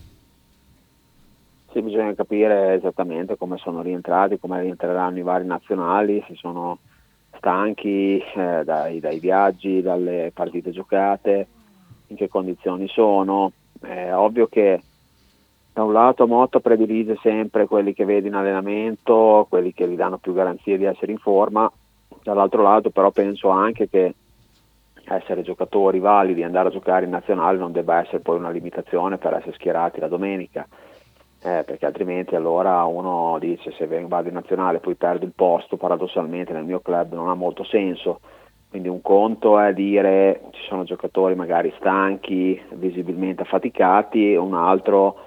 Sì, bisogna capire esattamente come sono rientrati, come rientreranno i vari nazionali, se sono stanchi eh, dai, dai viaggi, dalle partite giocate, in che condizioni sono. È ovvio che da un lato Motta predilige sempre quelli che vede in allenamento, quelli che gli danno più garanzie di essere in forma, dall'altro lato però penso anche che essere giocatori validi, andare a giocare in nazionale non debba essere poi una limitazione per essere schierati la domenica. eh, perché altrimenti allora uno dice se vado in nazionale poi perdo il posto, paradossalmente nel mio club non ha molto senso. Quindi un conto è dire ci sono giocatori magari stanchi, visibilmente affaticati, un altro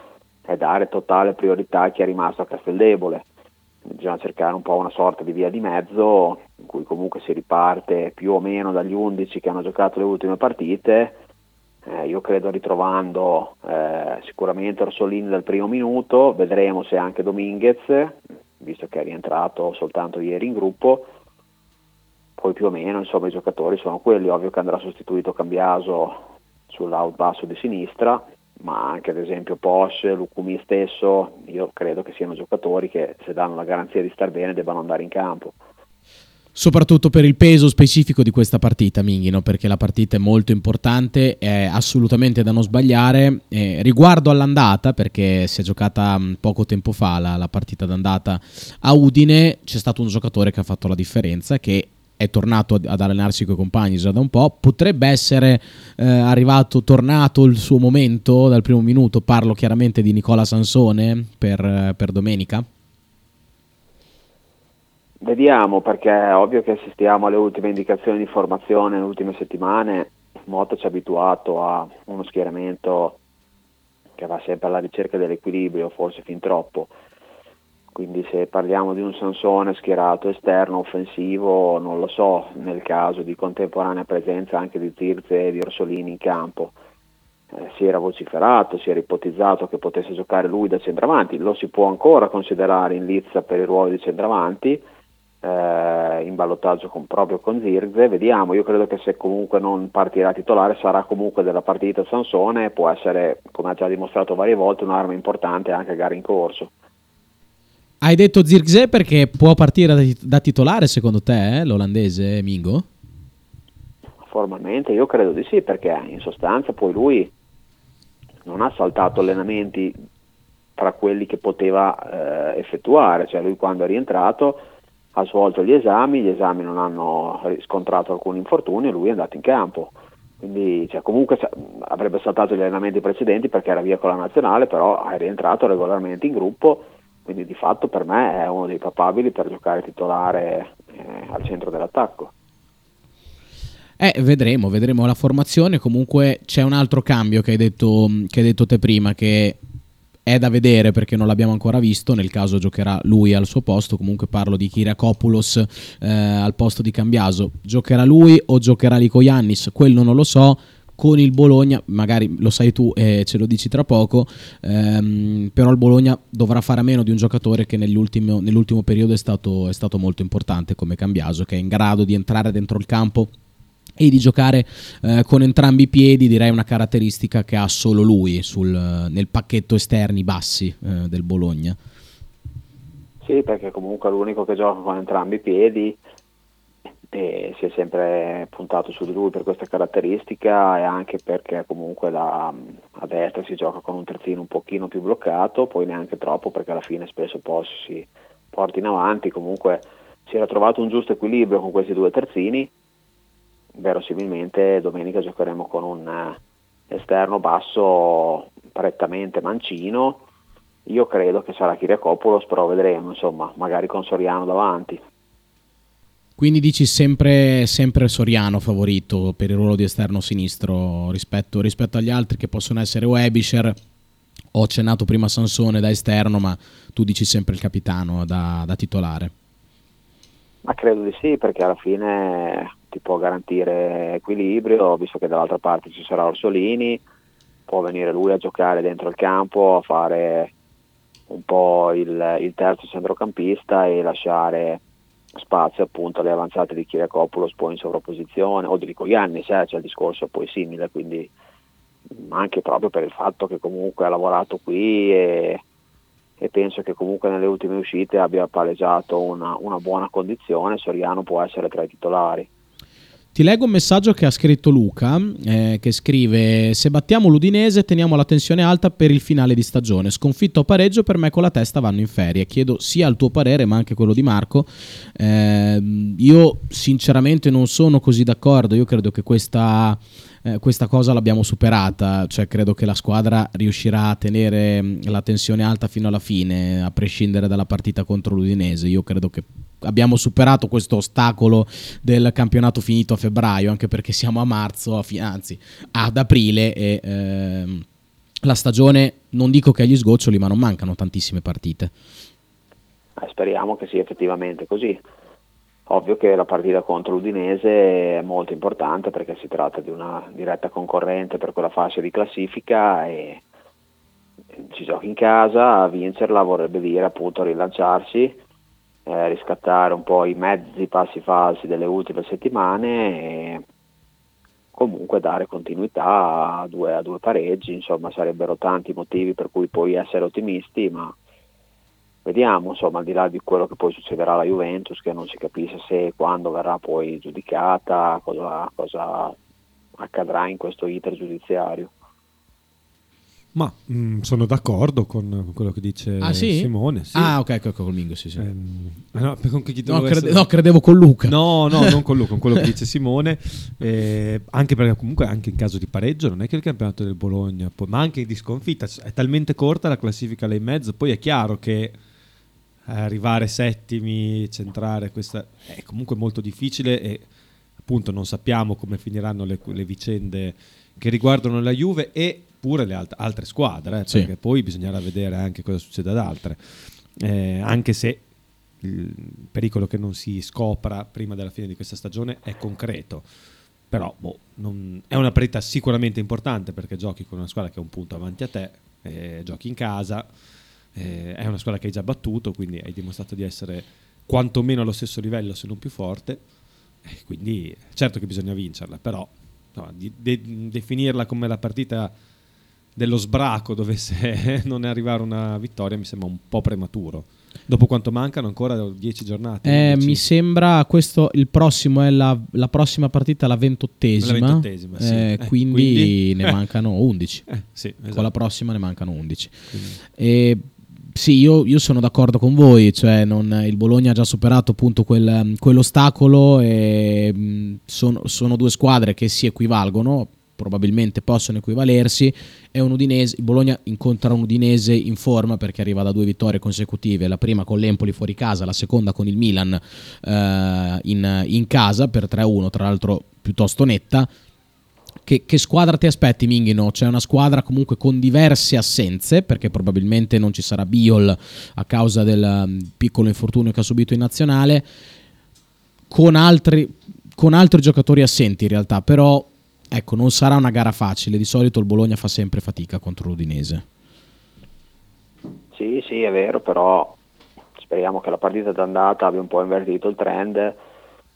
è dare totale priorità a chi è rimasto a Casteldebole. Bisogna cercare un po' una sorta di via di mezzo in cui comunque si riparte più o meno dagli 11 che hanno giocato le ultime partite eh, io credo ritrovando eh, sicuramente Orsolini dal primo minuto, vedremo se anche Dominguez, visto che è rientrato soltanto ieri in gruppo, poi più o meno insomma, i giocatori sono quelli, ovvio che andrà sostituito Cambiaso sull'out basso di sinistra, ma anche ad esempio Porsche, Lucumi stesso, io credo che siano giocatori che se danno la garanzia di star bene debbano andare in campo soprattutto per il peso specifico di questa partita, Minghino, perché la partita è molto importante, è assolutamente da non sbagliare. Eh, riguardo all'andata, perché si è giocata mm, poco tempo fa la, la, partita d'andata a Udine, c'è stato un giocatore che ha fatto la differenza, che è tornato ad allenarsi con i compagni già da un po', potrebbe essere eh, arrivato, tornato il suo momento dal primo minuto, parlo chiaramente di Nicola Sansone per, per domenica. Vediamo perché è ovvio che assistiamo alle ultime indicazioni di formazione nelle ultime settimane, Moto ci ha abituato a uno schieramento che va sempre alla ricerca dell'equilibrio, forse fin troppo. Quindi se parliamo di un Sansone schierato esterno, offensivo, non lo so, nel caso di contemporanea presenza anche di Zirze e di Orsolini in campo. Eh, si era vociferato, si era ipotizzato che potesse giocare lui da centravanti, lo si può ancora considerare in lizza per il ruolo di centravanti, eh, in ballottaggio con, proprio con Zirze, vediamo, io credo che se comunque non partirà titolare sarà comunque della partita Sansone, può essere, come ha già dimostrato varie volte, un'arma importante anche a gara in corso. Hai detto Zirze perché può partire da, da titolare secondo te, eh, l'olandese Mingo? Formalmente io credo di sì, perché in sostanza poi lui non ha saltato allenamenti tra quelli che poteva eh, effettuare, cioè lui quando è rientrato ha svolto gli esami, gli esami non hanno riscontrato alcun infortunio e lui è andato in campo. Quindi cioè, comunque avrebbe saltato gli allenamenti precedenti perché era via con la nazionale, però è rientrato regolarmente in gruppo, quindi di fatto per me è uno dei papabili per giocare titolare eh, al centro dell'attacco. Eh, vedremo, vedremo la formazione. Comunque c'è un altro cambio che hai detto, che hai detto te prima, che è da vedere perché non l'abbiamo ancora visto, nel caso giocherà lui al suo posto, comunque parlo di Kyriakopoulos eh, al posto di Cambiaso, giocherà lui o giocherà Lico Iannis, quello non lo so, con il Bologna, magari lo sai tu e ce lo dici tra poco, ehm, però il Bologna dovrà fare a meno di un giocatore che nell'ultimo, nell'ultimo periodo è stato, è stato molto importante come Cambiaso, che è in grado di entrare dentro il campo e di giocare eh, con entrambi i piedi direi una caratteristica che ha solo lui sul, nel pacchetto esterni bassi eh, del Bologna. Sì perché comunque è l'unico che gioca con entrambi i piedi e si è sempre puntato su di lui per questa caratteristica e anche perché comunque da, a destra si gioca con un terzino un pochino più bloccato poi neanche troppo perché alla fine spesso poi si porta in avanti comunque si era trovato un giusto equilibrio con questi due terzini verosimilmente domenica giocheremo con un eh, esterno basso prettamente mancino. Io credo che sarà Kiriakopoulos, però vedremo, insomma, magari con Soriano davanti. Quindi dici sempre, sempre Soriano favorito per il ruolo di esterno sinistro rispetto, rispetto agli altri che possono essere o ho accennato prima Sansone da esterno, ma tu dici sempre il capitano da, da titolare. Ma credo di sì, perché alla fine ti può garantire equilibrio, visto che dall'altra parte ci sarà Orsolini, può venire lui a giocare dentro il campo, a fare un po' il, il terzo centrocampista e lasciare spazio appunto alle avanzate di Kiriakopoulos poi in sovrapposizione o di Rico Iannis, eh, cioè il discorso poi simile, quindi anche proprio per il fatto che comunque ha lavorato qui e, e penso che comunque nelle ultime uscite abbia palleggiato una, una buona condizione, Soriano può essere tra i titolari. Ti leggo un messaggio che ha scritto Luca, eh, che scrive: Se battiamo l'Udinese, teniamo la tensione alta per il finale di stagione. Sconfitto o pareggio, per me con la testa vanno in ferie. Chiedo sia il tuo parere, ma anche quello di Marco. Eh, io, sinceramente, non sono così d'accordo. Io credo che questa. eh, questa cosa l'abbiamo superata, cioè credo che la squadra riuscirà a tenere mh, la tensione alta fino alla fine, a prescindere dalla partita contro l'Udinese. Io credo che abbiamo superato questo ostacolo del campionato finito a febbraio, anche perché siamo a marzo, a fi- anzi ad aprile e ehm, la stagione non dico che agli sgoccioli, ma non mancano tantissime partite. Eh, speriamo che sia effettivamente così. Ovvio che la partita contro l'Udinese è molto importante perché si tratta di una diretta concorrente per quella fascia di classifica e ci giochi in casa, vincerla vorrebbe dire appunto rilanciarsi, eh, riscattare un po' i mezzi passi falsi delle ultime settimane e comunque dare continuità a due, a due pareggi, insomma sarebbero tanti motivi per cui puoi essere ottimisti, ma vediamo, insomma, al di là di quello che poi succederà alla Juventus, che non si capisce se e quando verrà poi giudicata, cosa, cosa accadrà in questo iter giudiziario. Ma mm, sono d'accordo con, con quello che dice Ah, sì? Simone. sì. Ah, ok, ecco, ecco, col Mingo, sì, sì. Ehm, no, con No, crede- essere- no, credevo con Luca. No, no, non con Luca, con quello che dice Simone. Eh, anche perché comunque anche in caso di pareggio non è che il campionato del Bologna, poi- ma anche di sconfitta, è talmente corta la classifica là in mezzo, poi è chiaro che eh, arrivare settimi, centrare questa è comunque molto difficile e appunto non sappiamo come finiranno le, le vicende che riguardano la Juve e pure le alt- altre squadre, eh, Sì. perché poi bisognerà vedere anche cosa succede ad altre. Eh, anche se il pericolo che non si scopra prima della fine di questa stagione è concreto. Però boh, non- è una partita sicuramente importante perché giochi con una squadra che è un punto avanti a te, eh, giochi in casa, eh, è una squadra che hai già battuto, quindi hai dimostrato di essere quantomeno allo stesso livello se non più forte. Quindi certo che bisogna vincerla, però no, di- de- definirla come la partita dello sbraco dovesse non arrivare una vittoria mi sembra un po' prematuro. Dopo quanto mancano ancora 10 giornate? Eh, 11? mi sembra questo il prossimo è la, la prossima partita la ventottesima, La ventottesima, sì. Eh, Eh, quindi, quindi- ne mancano 11 Eh, sì, esatto. con la prossima ne mancano 11 Quindi- e sì io, io sono d'accordo con voi cioè non- il Bologna ha già superato appunto quel- quell'ostacolo e sono, sono due squadre che si equivalgono probabilmente possono equivalersi è un Udinese, Bologna incontra un Udinese in forma perché arriva da due vittorie consecutive, la prima con l'Empoli fuori casa, la seconda con il Milan eh, in, in casa per 3-1, tra l'altro piuttosto netta. Che, che squadra ti aspetti, Minghino? C'è una squadra comunque con diverse assenze, perché probabilmente non ci sarà Biol a causa del um, piccolo infortunio che ha subito in nazionale, con altri, con altri giocatori assenti in realtà, però ecco, non sarà una gara facile. Di solito il Bologna fa sempre fatica contro l'Udinese. Sì, sì, è vero, però speriamo che la partita d'andata abbia un po' invertito il trend.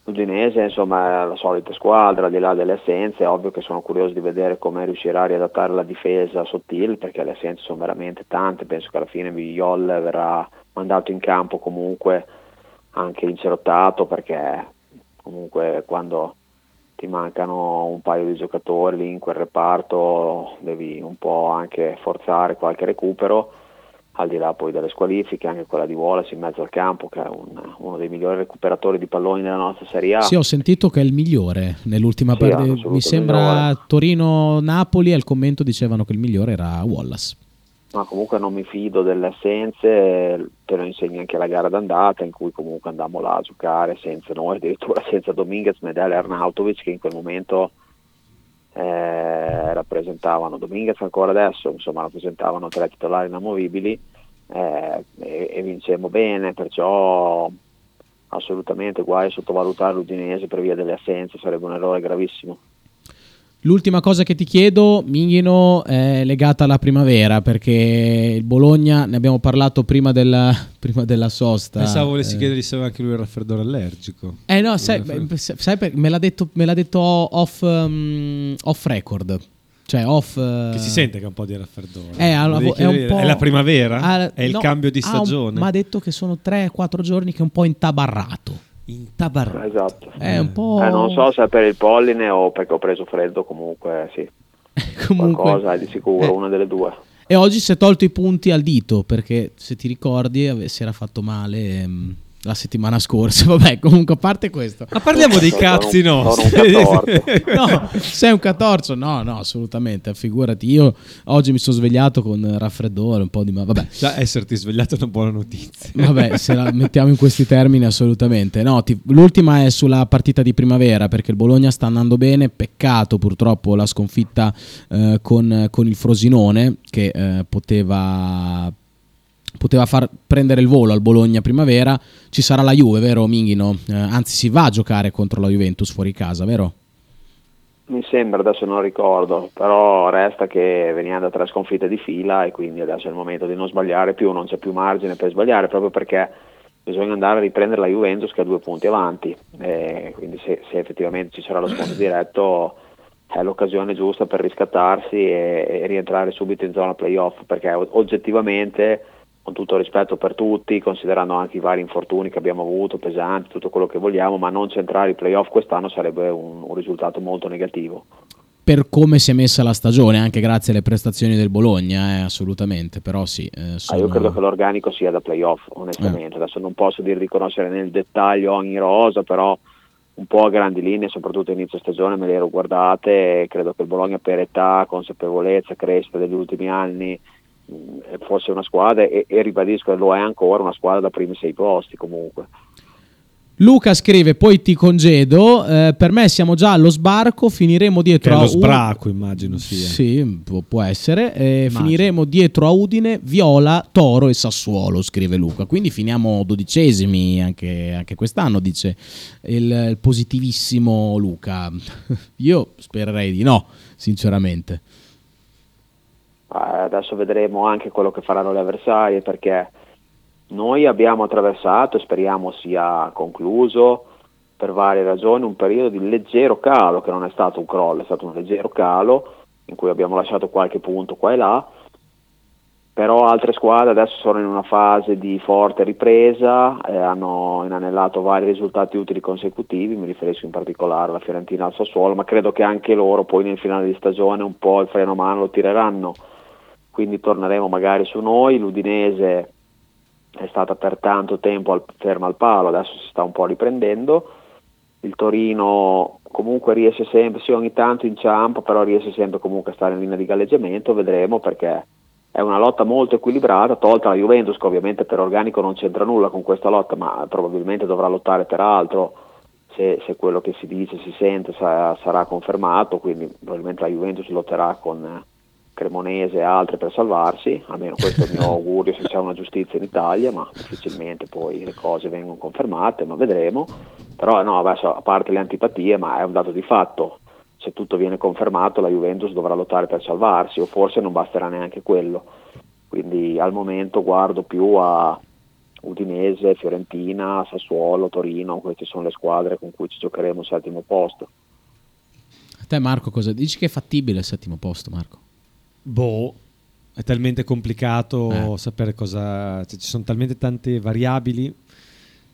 L'Udinese, insomma, è la solita squadra, al di là delle assenze, è ovvio che sono curioso di vedere come riuscirà a riadattare la difesa sottile, perché le assenze sono veramente tante, penso che alla fine Vigliol verrà mandato in campo comunque anche incerottato, perché comunque quando ti mancano un paio di giocatori lì in quel reparto devi un po' anche forzare qualche recupero al di là poi delle squalifiche, anche quella di Wallace in mezzo al campo, che è un- uno dei migliori recuperatori di palloni della nostra Serie A. Sì, ho sentito che è il migliore nell'ultima Sì, partita. Mi sembra migliore. Torino-Napoli al commento dicevano che il migliore era Wallace. Ma comunque non mi fido delle assenze, te lo insegna anche la gara d'andata in cui comunque andammo là a giocare senza noi, addirittura senza Dominguez, Medel e Arnautovic che in quel momento eh, rappresentavano Dominguez ancora adesso, insomma rappresentavano tre titolari inamovibili eh, e, e vincemmo bene, perciò assolutamente guai a sottovalutare l'Udinese per via delle assenze, sarebbe un errore gravissimo. L'ultima cosa che ti chiedo, Minghino, è legata alla primavera, perché il Bologna, ne abbiamo parlato prima della, prima della sosta. Pensavo volessi eh. chiedergli se aveva anche lui il raffreddore allergico. Eh no, sai, sai per- me, l'ha detto, me l'ha detto off, um, off record. Cioè off... eh, Che si sente che ha un po' di raffreddore. Eh, devi vo- è è la primavera? Ah, è il no, cambio di un- stagione? Ma ha detto che sono 3-4 giorni che è un po' intabarrato. Intabarrato. Esatto. È un po'... Eh, non so se è per il polline o perché ho preso freddo, comunque sì. Comunque- Qualcosa è di sicuro, Eh. una delle due. E oggi si è tolto i punti al dito perché se ti ricordi si era fatto male ehm, la settimana scorsa. Vabbè, comunque a parte questo. Ma parliamo dei cazzi nostri. No, sei un catorzo? No, no, assolutamente. Figurati, io oggi mi sono svegliato con raffreddore, un po' di... Ma vabbè. Già esserti svegliato è una buona notizia. Vabbè, se la mettiamo in questi termini, assolutamente. No, ti- l'ultima è sulla partita di primavera perché il Bologna sta andando bene. Peccato purtroppo la sconfitta eh, con, con il Frosinone che eh, poteva, poteva far prendere il volo al Bologna primavera. Ci sarà la Juve, vero Minghino? Eh, anzi, si va a giocare contro la Juventus fuori casa, vero? Mi sembra, adesso non ricordo, però resta che veniamo da tre sconfitte di fila e quindi adesso è il momento di non sbagliare più, non c'è più margine per sbagliare proprio perché bisogna andare a riprendere la Juventus che ha due punti avanti, e quindi se, se effettivamente ci sarà lo scontro diretto è l'occasione giusta per riscattarsi e, e rientrare subito in zona playoff perché oggettivamente con tutto il rispetto per tutti, considerando anche i vari infortuni che abbiamo avuto, pesanti, tutto quello che vogliamo, ma non centrare i playoff quest'anno sarebbe un, un risultato molto negativo. Per come si è messa la stagione, anche grazie alle prestazioni del Bologna, eh, assolutamente. Però sì, eh, Ah, sono- io credo che l'organico sia da playoff, onestamente. Adesso non posso dire di conoscere nel dettaglio ogni rosa, però un po' a grandi linee, soprattutto inizio stagione, me le ero guardate e credo che il Bologna per età, consapevolezza, crescita degli ultimi anni fosse una squadra e, e ribadisco che lo è ancora una squadra da primi sei posti comunque. Luca scrive: Poi ti congedo. eh, per me siamo già allo sbarco. Finiremo dietro a lo U- sbraco, immagino sia. Sì, può, può essere. Eh, finiremo dietro a Udine, Viola, Toro e Sassuolo. Scrive Luca. Quindi finiamo dodicesimi anche, anche quest'anno. Dice il, il positivissimo Luca. Io spererei di no, sinceramente. Adesso vedremo anche quello che faranno le avversarie perché noi abbiamo attraversato e speriamo sia concluso per varie ragioni un periodo di leggero calo che non è stato un crollo, è stato un leggero calo in cui abbiamo lasciato qualche punto qua e là. Però altre squadre adesso sono in una fase di forte ripresa, eh, hanno inanellato vari risultati utili consecutivi, mi riferisco in particolare alla Fiorentina al Sassuolo, ma credo che anche loro poi nel finale di stagione un po' il freno a mano lo tireranno, quindi torneremo magari su noi, l'Udinese è stata per tanto tempo al- ferma al palo, adesso si sta un po' riprendendo, il Torino comunque riesce sempre, sì ogni tanto inciampa, però riesce sempre comunque a stare in linea di galleggiamento, vedremo perché è una lotta molto equilibrata, tolta la Juventus che ovviamente per organico non c'entra nulla con questa lotta, ma probabilmente dovrà lottare per altro. Se, se quello che si dice, si sente sa- sarà confermato, quindi probabilmente la Juventus lotterà con eh, Cremonese e altri per salvarsi, almeno questo è il mio augurio se c'è una giustizia in Italia, ma difficilmente poi le cose vengono confermate, ma vedremo. Però no, adesso, a parte le antipatie, ma è un dato di fatto, se tutto viene confermato la Juventus dovrà lottare per salvarsi o forse non basterà neanche quello. Quindi al momento guardo più a Udinese, Fiorentina, Sassuolo, Torino, queste sono le squadre con cui ci giocheremo il settimo posto. A te, Marco, cosa dici che è fattibile il settimo posto, Marco? Boh, è talmente complicato Eh. sapere cosa. cioè, ci sono talmente tante variabili.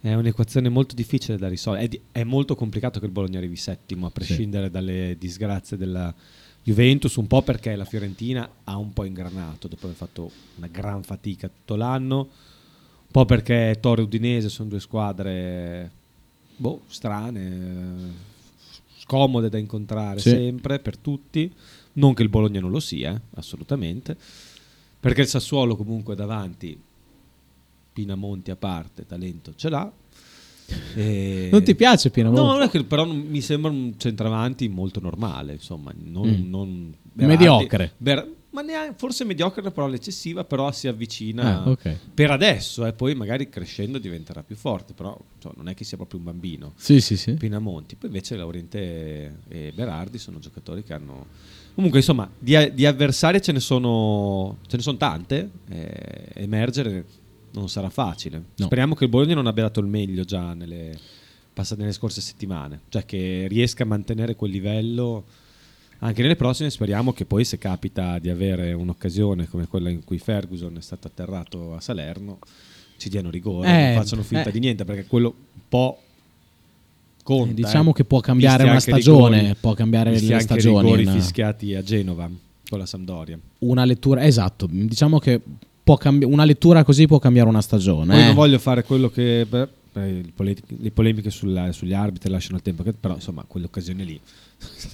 È un'equazione molto difficile da risolvere. È, di- è molto complicato che il Bologna arrivi settimo, a prescindere dalle disgrazie della Juventus, un po' perché la Fiorentina ha un po' ingranato dopo aver fatto una gran fatica tutto l'anno, un po' perché Torre e Udinese sono due squadre boh, strane, scomode da incontrare Sì. sempre per tutti. Non che il Bologna non lo sia, assolutamente. Perché il Sassuolo comunque davanti, Pinamonti a parte, talento ce l'ha. E- Non ti piace Pinamonti? No, non è che, però mi sembra un centravanti molto normale, insomma, non, Mm. non- Mediocre. Ber- ma neanche, forse mediocre è una parola eccessiva, però si avvicina Ah, ok. per adesso e poi magari crescendo diventerà più forte, però insomma, non è che sia proprio un bambino. Sì, sì, sì. Pinamonti, poi invece Laurente e Berardi sono giocatori che hanno... Comunque insomma, di, di avversarie ce ne sono, ce ne sono tante, eh, emergere non sarà facile. No. Speriamo che il Bologna non abbia dato il meglio già nelle, passate nelle scorse settimane, cioè che riesca a mantenere quel livello anche nelle prossime. Speriamo che poi se capita di avere un'occasione come quella in cui Ferguson è stato atterrato a Salerno, ci diano rigore, Eh, non facciano finta eh. di niente, perché quello un po' Conta, Eh, diciamo eh. che può cambiare una stagione, rigori- può cambiare le stagioni, rigori una- fischiati a Genova con la Sampdoria. una lettura esatto, diciamo che può cambi- una lettura così può cambiare una stagione. Poi eh. non voglio fare quello che beh, pole- le polemiche sulla- sugli arbitri lasciano il tempo, che- però insomma quelle occasioni lì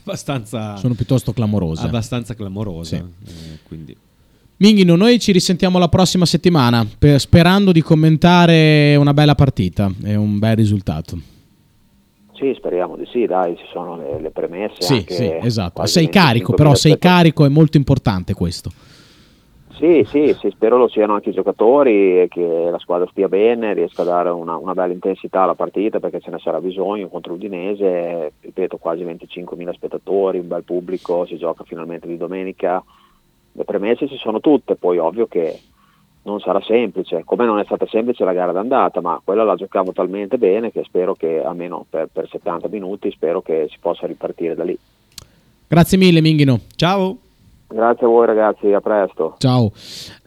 abbastanza Sono piuttosto clamorose. abbastanza clamorose. Sì. eh, quindi Minghino, noi ci risentiamo la prossima settimana per- sperando di commentare una bella partita e un bel risultato. Sì, speriamo di sì, dai, ci sono le, le premesse. Sì, anche sì, esatto. Sei carico, 25.000 però sei carico, è molto importante questo. Sì, sì, sì, spero lo siano anche i giocatori e che la squadra stia bene, riesca a dare una, una bella intensità alla partita perché ce ne sarà bisogno contro l'Udinese, ripeto, quasi 25.000 spettatori, un bel pubblico, si gioca finalmente di domenica, le premesse ci sono tutte, poi ovvio che non sarà semplice, come non è stata semplice la gara d'andata, ma quella la giocavo talmente bene che spero che almeno per, per 70 minuti spero che si possa ripartire da lì. Grazie mille, Minghino. Ciao. Grazie a voi ragazzi, a presto. Ciao.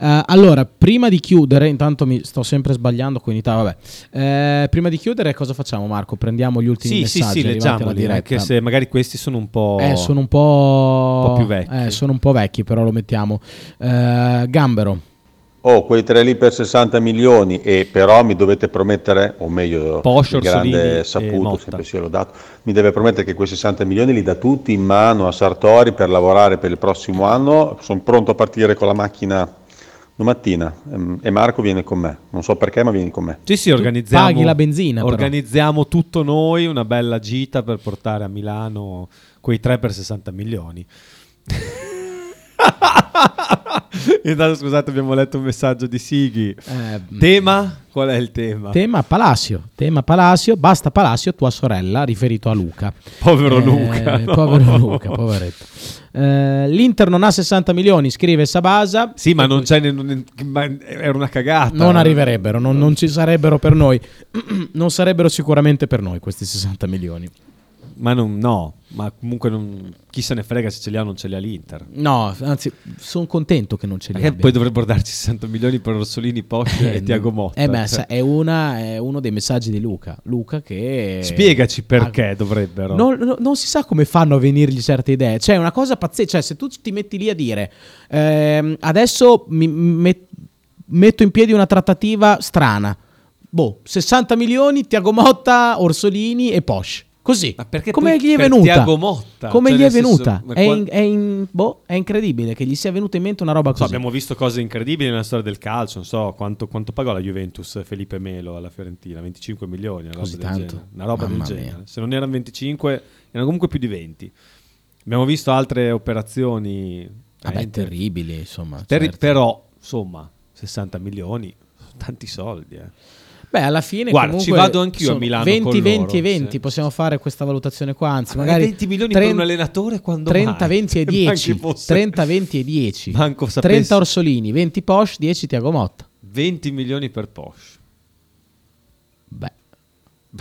Eh, allora, prima di chiudere, intanto mi sto sempre sbagliando con Italia, vabbè. Eh, prima di chiudere, cosa facciamo, Marco? Prendiamo gli ultimi Sì, sì, messaggi sì, alla leggiamoli, anche se magari questi sono un po'... Eh, sono un po', un po' più vecchi. Eh, sono un po' vecchi, però lo mettiamo. Eh, Gambero. Oh, quei tre lì per 60 milioni e però mi dovete promettere, o meglio, Posh, il grande saputo, sempre sia lodato, mi deve promettere che quei 60 milioni li dà tutti in mano a Sartori per lavorare per il prossimo anno. Sono pronto a partire con la macchina domattina ehm, e Marco viene con me. Non so perché, ma vieni con me. Sì, sì, organizziamo. paghi la benzina, però. Organizziamo tutto noi, una bella gita per portare a Milano quei 3 per 60 milioni. Intanto, scusate, abbiamo letto un messaggio di Sighi. Eh, Tema? Qual è il tema? Tema Palacio, tema Palacio, basta Palacio, tua sorella, riferito a Luca. Povero Eh, Luca, no. Povero Luca, poveretto. Eh, L'Inter non ha 60 milioni, scrive Sabasa. Sì, ma non c'è. ne- non- ma era una cagata. Non arriverebbero, non, non ci sarebbero per noi. non sarebbero sicuramente per noi questi 60 milioni. Ma non, no, ma comunque non- chi se ne frega se ce li ha o non ce li ha l'Inter. No, anzi, sono contento che non ce li abbia. poi dovrebbero darci 60 milioni per Orsolini, Porsche Eh, e Tiago Motta. eh, beh, Cioè, è, una- è uno dei messaggi di Luca. Luca che... Spiegaci perché Ah, dovrebbero. Non, non- non si sa come fanno a venirgli certe idee. Cioè, è una cosa pazzesca. Cioè, se tu ti metti lì a dire ehm, adesso mi met- metto in piedi una trattativa strana. Boh, 60 milioni, Tiago Motta, Orsolini e Porsche. Così. Ma perché come gli è venuta? Motta? Come Cioè, gli è senso, venuta? ma è, in- è in- boh, è incredibile che gli sia venuta in mente una roba so, così. abbiamo visto cose incredibili nella storia del calcio. Non so quanto, quanto pagò la Juventus Felipe Melo alla Fiorentina: 25 milioni. Una roba Così del tanto? genere. Una roba Mamma del mia. genere. Se non erano 25, erano comunque più di 20. Abbiamo visto altre operazioni. Vabbè, eh, terribili, insomma. terri- certo. Però, insomma, 60 milioni tanti soldi. Eh. Beh, alla fine Guarda, comunque ci vado anch'io a Milano 20, con 20 loro, e 20, sì. possiamo fare questa valutazione qua, anzi Ma magari 20 milioni 30 per un allenatore quando 30, mai? 20 e Sembra 10, che fosse- 30, 20 e 10. Manco sapessi. 30 Orsolini, 20 Porsche, 10 Tiago Motta. 20 milioni per Porsche. Beh.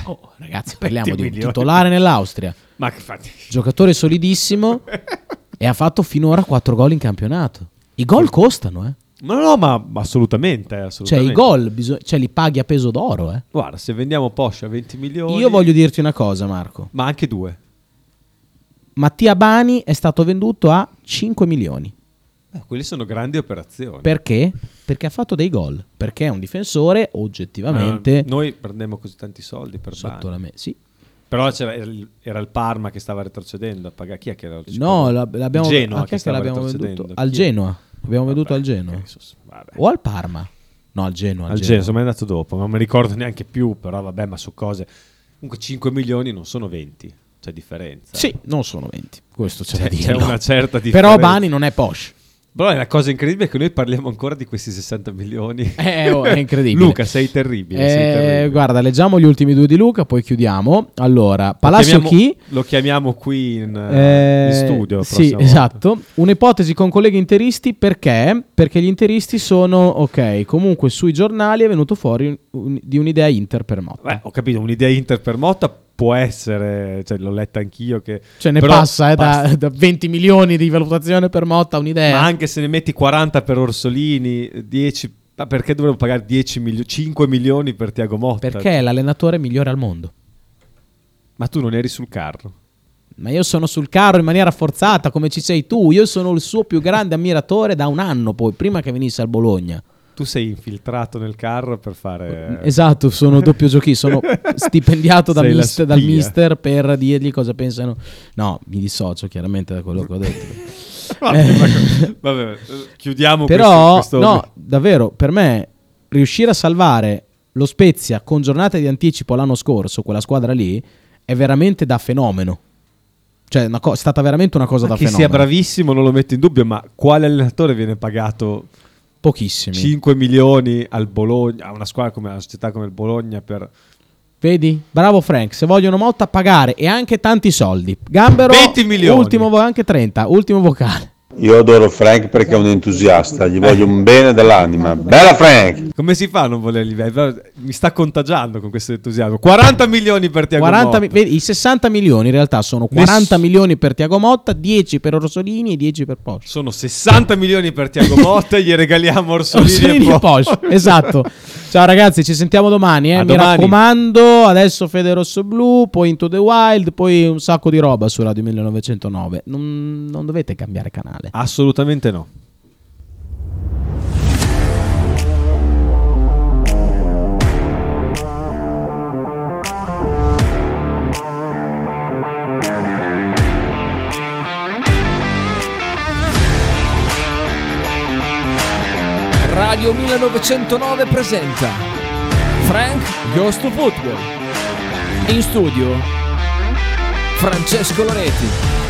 Oh, ragazzi, parliamo 20 di un milioni. titolare nell'Austria, Ma che fatti? giocatore solidissimo e ha fatto finora 4 gol in campionato. I gol costano, eh. Ma no, ma, ma assolutamente, Cioè, assolutamente. i gol biso- cioè, li paghi a peso d'oro, eh. Guarda, se vendiamo Porsche a 20 milioni... Io voglio dirti una cosa, Marco. Ma anche due. Mattia Bani è stato venduto a 5 milioni. Eh, quelle sono grandi operazioni. Perché? Perché ha fatto dei gol. Perché è un difensore oggettivamente Eh, noi prendemmo così tanti soldi per sotto la Bani. me. Sì. Però c'era il, era il Parma che stava retrocedendo a pagare. Chi è che era? No, la- l'abbiamo, Il Genoa che stava l'abbiamo venduto? Al Chi- Genoa. Abbiamo Vabbè, al Genoa. O al Parma. No, al Genoa. Al Genoa, insomma è andato dopo, non mi ricordo neanche più, però vabbè, ma su cose... Comunque 5 milioni non sono 20, c'è differenza. Sì, non sono 20. Questo c'è da C'è, dire. c'è una certa differenza. Però Bani non è Porsche. Però è la cosa incredibile che noi parliamo ancora di questi 60 milioni. Eh, oh, è incredibile. Luca, sei terribile. sei Eh, terribile. guarda, leggiamo gli ultimi due di Luca, poi chiudiamo. Allora, Lo chiamiamo- chi? Lo chiamiamo qui in, Eh, in studio. Sì, volta. esatto. Un'ipotesi con colleghi interisti perché? Perché gli interisti sono ok. Comunque sui giornali è venuto fuori un- di un'idea Inter per Motta. Beh, ho capito, un'idea Inter per Motta può essere, cioè l'ho letta anch'io che... Cioè ne passa, eh, da, basta. da 20 milioni di valutazione per Motta un'idea. Ma anche se ne metti 40 per Orsolini, 10... Ma perché dovremmo pagare 10 milio- 5 milioni per Tiago Motta? Perché è l'allenatore migliore al mondo. Ma tu non eri sul carro. Ma io sono sul carro in maniera forzata, come ci sei tu. Io sono il suo più grande ammiratore da un anno, poi, prima che venisse al Bologna. Tu sei infiltrato nel carro per fare... Esatto, sono doppio giochi, sono stipendiato dal mister, dal mister per dirgli cosa pensano. No, mi dissocio chiaramente da quello che ho detto. Vabbè, ma- vabbè, eh, chiudiamo Però, questo, questo- no, davvero, per me riuscire a salvare lo Spezia con giornate di anticipo l'anno scorso, quella squadra lì, è veramente da fenomeno. Cioè, co- è stata veramente una cosa Ma da che fenomeno. sia bravissimo non lo metto in dubbio, ma quale allenatore viene pagato Pochissimi. 5 milioni al Bologna, a una squadra come una società come il Bologna per Vedi? Bravo Frank, se vogliono Motta pagare e anche tanti soldi. Gambero 20 milioni. Ultimo anche 30, ultimo vocale. Io adoro Frank perché è un entusiasta, gli voglio un bene dell'anima. Bella Frank! Come si fa a non volerli vedere? Mi sta contagiando con questo entusiasmo. 40 milioni per Tiago 40 mi- Motta. vedi, I 60 milioni in realtà sono 40 milioni per Tiago Motta, 10 per Orsolini e 10 per Porsche. Sono 60 milioni per Tiago Motta e gli regaliamo Orsolini, Orsolini e e Porsche. Porsche. esatto. Ciao ragazzi, ci sentiamo domani. eh. Mi domani. raccomando, adesso Fede Rosso Blu, poi Into the Wild, poi un sacco di roba su Radio 1909. Non, non dovete cambiare canale. Assolutamente no. Radio 1909 presenta Frank Goes to Football. In studio Francesco Loreti.